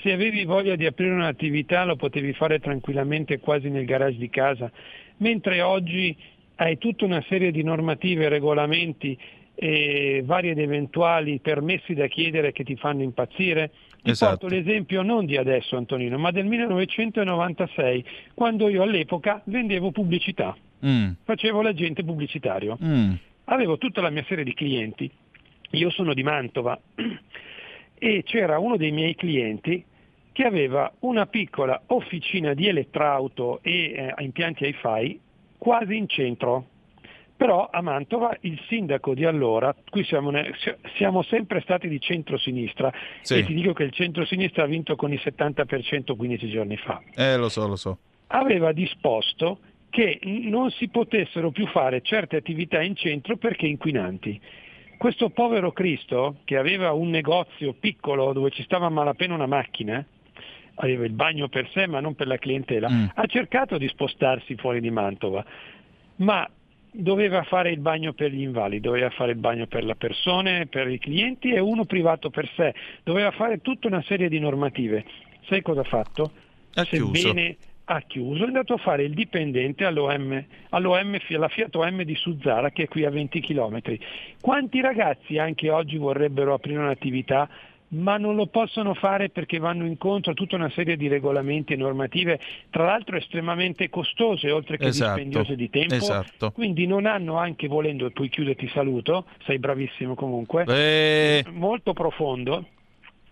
se avevi voglia di aprire un'attività lo potevi fare tranquillamente quasi nel garage di casa, mentre oggi hai tutta una serie di normative, regolamenti e vari ed eventuali permessi da chiedere che ti fanno impazzire ti esatto. porto l'esempio non di adesso Antonino, ma del 1996, quando io all'epoca vendevo pubblicità, mm. facevo l'agente pubblicitario. Mm. Avevo tutta la mia serie di clienti, io sono di Mantova e c'era uno dei miei clienti che aveva una piccola officina di elettrauto e eh, impianti hi-fi quasi in centro però a Mantova il sindaco di allora, qui siamo, siamo sempre stati di centro-sinistra sì. e ti dico che il centro-sinistra ha vinto con il 70% 15 giorni fa. Eh, lo so, lo so. Aveva disposto che non si potessero più fare certe attività in centro perché inquinanti. Questo povero Cristo, che aveva un negozio piccolo dove ci stava malapena una macchina, aveva il bagno per sé ma non per la clientela, mm. ha cercato di spostarsi fuori di Mantova, ma doveva fare il bagno per gli invalidi, doveva fare il bagno per le persone, per i clienti e uno privato per sé, doveva fare tutta una serie di normative. Sai cosa ha fatto? Ha Sebbene ha chiuso, è andato a fare il dipendente all'OM, all'OM, alla Fiat OM di Suzzara che è qui a 20 km. Quanti ragazzi anche oggi vorrebbero aprire un'attività ma non lo possono fare perché vanno incontro a tutta una serie di regolamenti e normative, tra l'altro estremamente costose oltre che Esatto, dispendiose di tempo, esatto. quindi non hanno anche volendo, e poi chiudo e ti saluto, sei bravissimo comunque, Eh, molto profondo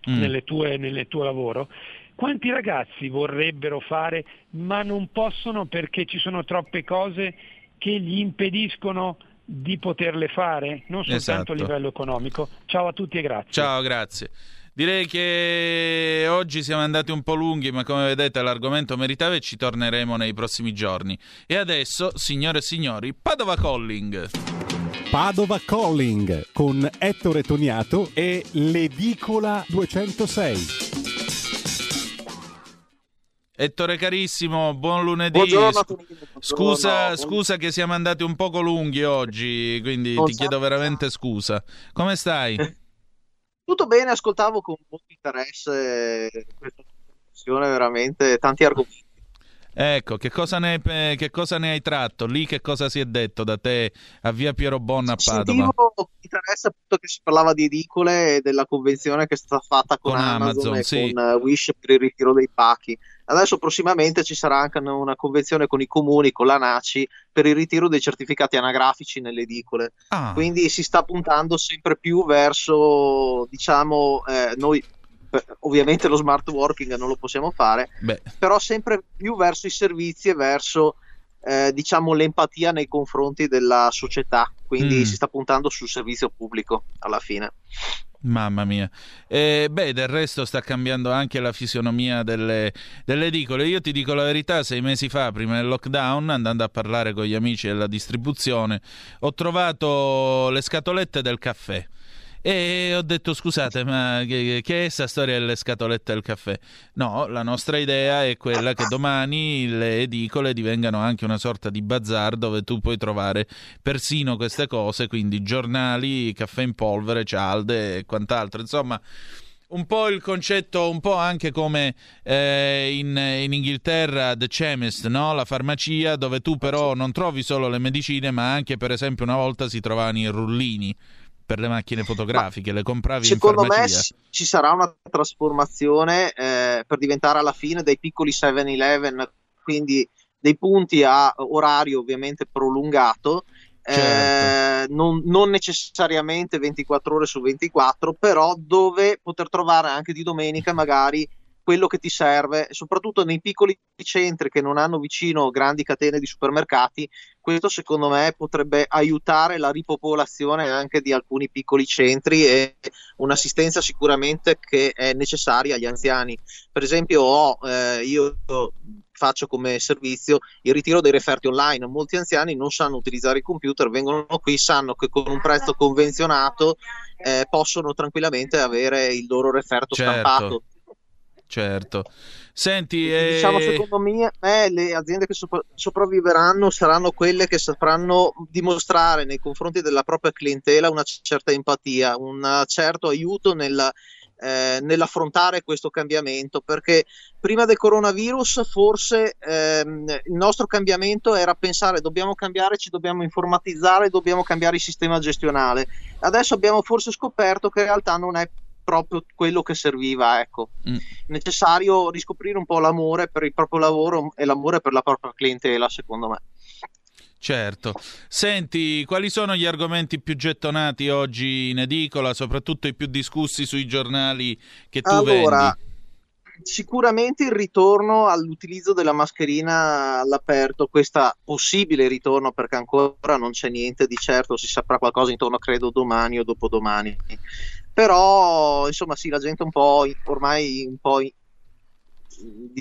Mm. nelle tue, nel tuo lavoro. Quanti ragazzi vorrebbero fare ma non possono perché ci sono troppe cose che gli impediscono di poterle fare, non soltanto Esatto. a livello economico. Ciao a tutti e grazie. Ciao, grazie. Direi che oggi siamo andati un po' lunghi, ma come vedete l'argomento meritava e ci torneremo nei prossimi giorni. E adesso, signore e signori, Padova Calling. Padova Calling con Ettore Toniato e l'Edicola 206. Ettore carissimo, buon lunedì. Buongiorno, Scu- Tonino, buongiorno. Scusa, scusa che siamo andati un poco lunghi oggi, quindi Non ti chiedo veramente scusa. Come stai? Tutto bene, ascoltavo con molto interesse questa discussione, veramente tanti argomenti. Ecco, che cosa, ne, che cosa ne hai tratto? Lì che cosa si è detto da te a via Piero Bonna a Padova? Con interesse appunto che si parlava di edicole e della convenzione che è stata fatta con, Con Amazon, Amazon, e sì. con eh, Wish per il ritiro dei pacchi. Adesso prossimamente ci sarà anche una convenzione con i comuni, con la NACI, per il ritiro dei certificati anagrafici nelle edicole. Ah, Quindi si sta puntando sempre più verso, diciamo, eh, noi ovviamente lo smart working non lo possiamo fare, beh, però sempre più verso i servizi e verso eh, diciamo l'empatia nei confronti della società quindi Mm. si sta puntando sul servizio pubblico alla fine mamma mia. Eh, beh, del resto sta cambiando anche la fisionomia delle, delle edicole. Io ti dico la verità, sei mesi fa, prima del lockdown, andando a parlare con gli amici della distribuzione, ho trovato le scatolette del caffè. E ho detto scusate, ma che, che è sta storia delle scatolette del caffè? No, la nostra idea è quella che domani le edicole divengano anche una sorta di bazar dove tu puoi trovare persino queste cose, quindi giornali, caffè in polvere, cialde e quant'altro. Insomma, un po' il concetto, un po' anche come eh, in, in Inghilterra The Chemist, no? la farmacia, dove tu però non trovi solo le medicine, ma anche per esempio una volta si trovavano i rullini per le macchine fotografiche, le compravi secondo me ci- ci sarà una trasformazione eh, per diventare alla fine dei piccoli 7-Eleven quindi dei punti a orario ovviamente prolungato eh, Certo. non, non necessariamente 24 ore su 24 però dove poter trovare anche di domenica magari quello che ti serve, soprattutto nei piccoli centri che non hanno vicino grandi catene di supermercati, questo secondo me potrebbe aiutare la ripopolazione anche di alcuni piccoli centri e un'assistenza sicuramente che è necessaria agli anziani. Per esempio, ho, eh, io faccio come servizio il ritiro dei referti online. Molti anziani non sanno utilizzare il computer, vengono qui, sanno che con un prezzo convenzionato eh, possono tranquillamente avere il loro referto Certo. stampato. Certo. Senti, eh, Diciamo, secondo me, me, le aziende che sopra- sopravviveranno saranno quelle che sapranno dimostrare nei confronti della propria clientela una certa empatia, un certo aiuto nel, eh, nell'affrontare questo cambiamento, perché prima del coronavirus forse ehm, il nostro cambiamento era pensare dobbiamo cambiare, ci dobbiamo informatizzare, dobbiamo cambiare il sistema gestionale. Adesso abbiamo forse scoperto che in realtà non è proprio quello che serviva, ecco Mm. necessario riscoprire un po' l'amore per il proprio lavoro e l'amore per la propria clientela, secondo me. Certo. Senti, quali sono gli argomenti più gettonati oggi in edicola, soprattutto i più discussi sui giornali che tu allora, vendi? sicuramente il ritorno all'utilizzo della mascherina all'aperto, questo possibile ritorno perché ancora non c'è niente di certo, si saprà qualcosa intorno credo domani o dopodomani. Però insomma sì, la gente un po' ormai un po'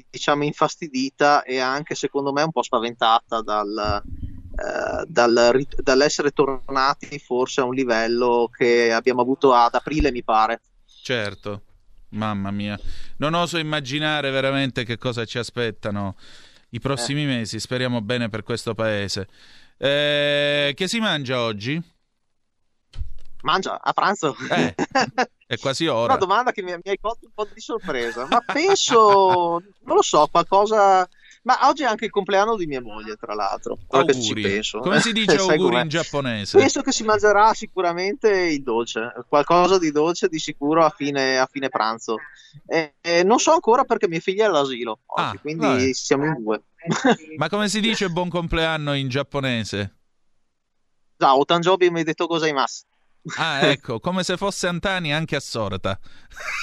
diciamo infastidita e anche secondo me un po' spaventata dal, eh, dal dall'essere tornati forse a un livello che abbiamo avuto ad aprile mi pare. Certo. Mamma mia. Non oso immaginare veramente che cosa ci aspettano i prossimi mesi. Speriamo bene per questo paese. Eh, che si mangia oggi? Mangia a pranzo? Eh, è quasi ora. Una domanda che mi, mi hai colto un po' di sorpresa, ma penso, non lo so, qualcosa Ma oggi è anche il compleanno di mia moglie, tra l'altro. Che ci Auguri. penso. Come si dice auguri in giapponese? Penso che si mangerà sicuramente il dolce, qualcosa di dolce di sicuro a fine, a fine pranzo. E, e non so ancora perché mia figlia è all'asilo, oggi, Ah, quindi vabbè. siamo in due. Ma come si dice buon compleanno in giapponese? Già, Otanjobi mi ha detto cosa mas. Ah, ecco, come se fosse Antani anche a Sorata.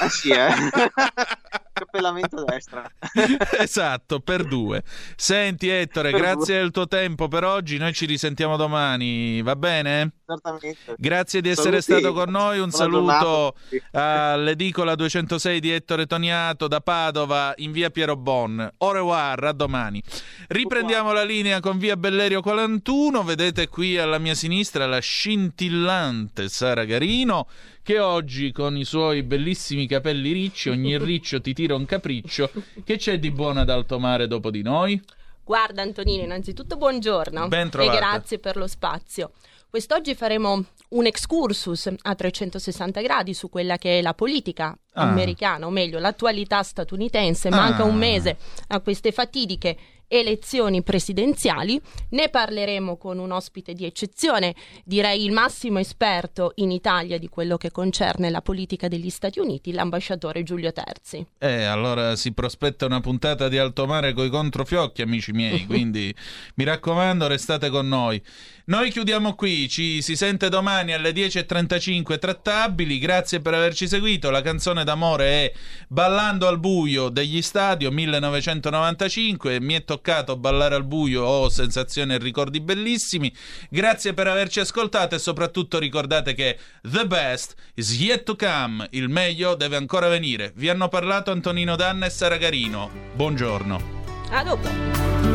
Eh sì, eh. Cappellamento destra. esatto, per due. Senti Ettore, Per grazie del tuo tempo per oggi, noi ci risentiamo domani, va bene? Certamente. Grazie di essere Saluti. stato con noi, un Buona saluto giornata. all'edicola 206 di Ettore Toniato da Padova in via Piero Bon. Au revoir, a domani. Riprendiamo la linea con via Bellerio 41, vedete qui alla mia sinistra la scintillante Sara Garino che oggi con i suoi bellissimi capelli ricci, ogni riccio ti tira un capriccio, che c'è di buono ad alto mare dopo di noi? Guarda Antonino, innanzitutto buongiorno Ben e grazie per lo spazio. Quest'oggi faremo un excursus a 360 gradi su quella che è la politica Ah. americana, o meglio l'attualità statunitense. Ah. Manca un mese a queste fatidiche elezioni presidenziali. Ne parleremo con un ospite di eccezione, direi il massimo esperto in Italia di quello che concerne la politica degli Stati Uniti, l'ambasciatore Giulio Terzi. Eh, allora si prospetta una puntata di Alto Mare coi controfiocchi, amici miei, quindi mi raccomando, restate con noi. Noi chiudiamo qui, ci si sente domani alle 10.35 trattabili, grazie per averci seguito, la canzone d'amore è Ballando al buio degli Stadio 1995, mi è toccato ballare al buio, ho sensazioni e ricordi bellissimi, grazie per averci ascoltato e soprattutto ricordate che the best is yet to come, il meglio deve ancora venire. Vi hanno parlato Antonino Danna e Sara Garino, buongiorno. A dopo!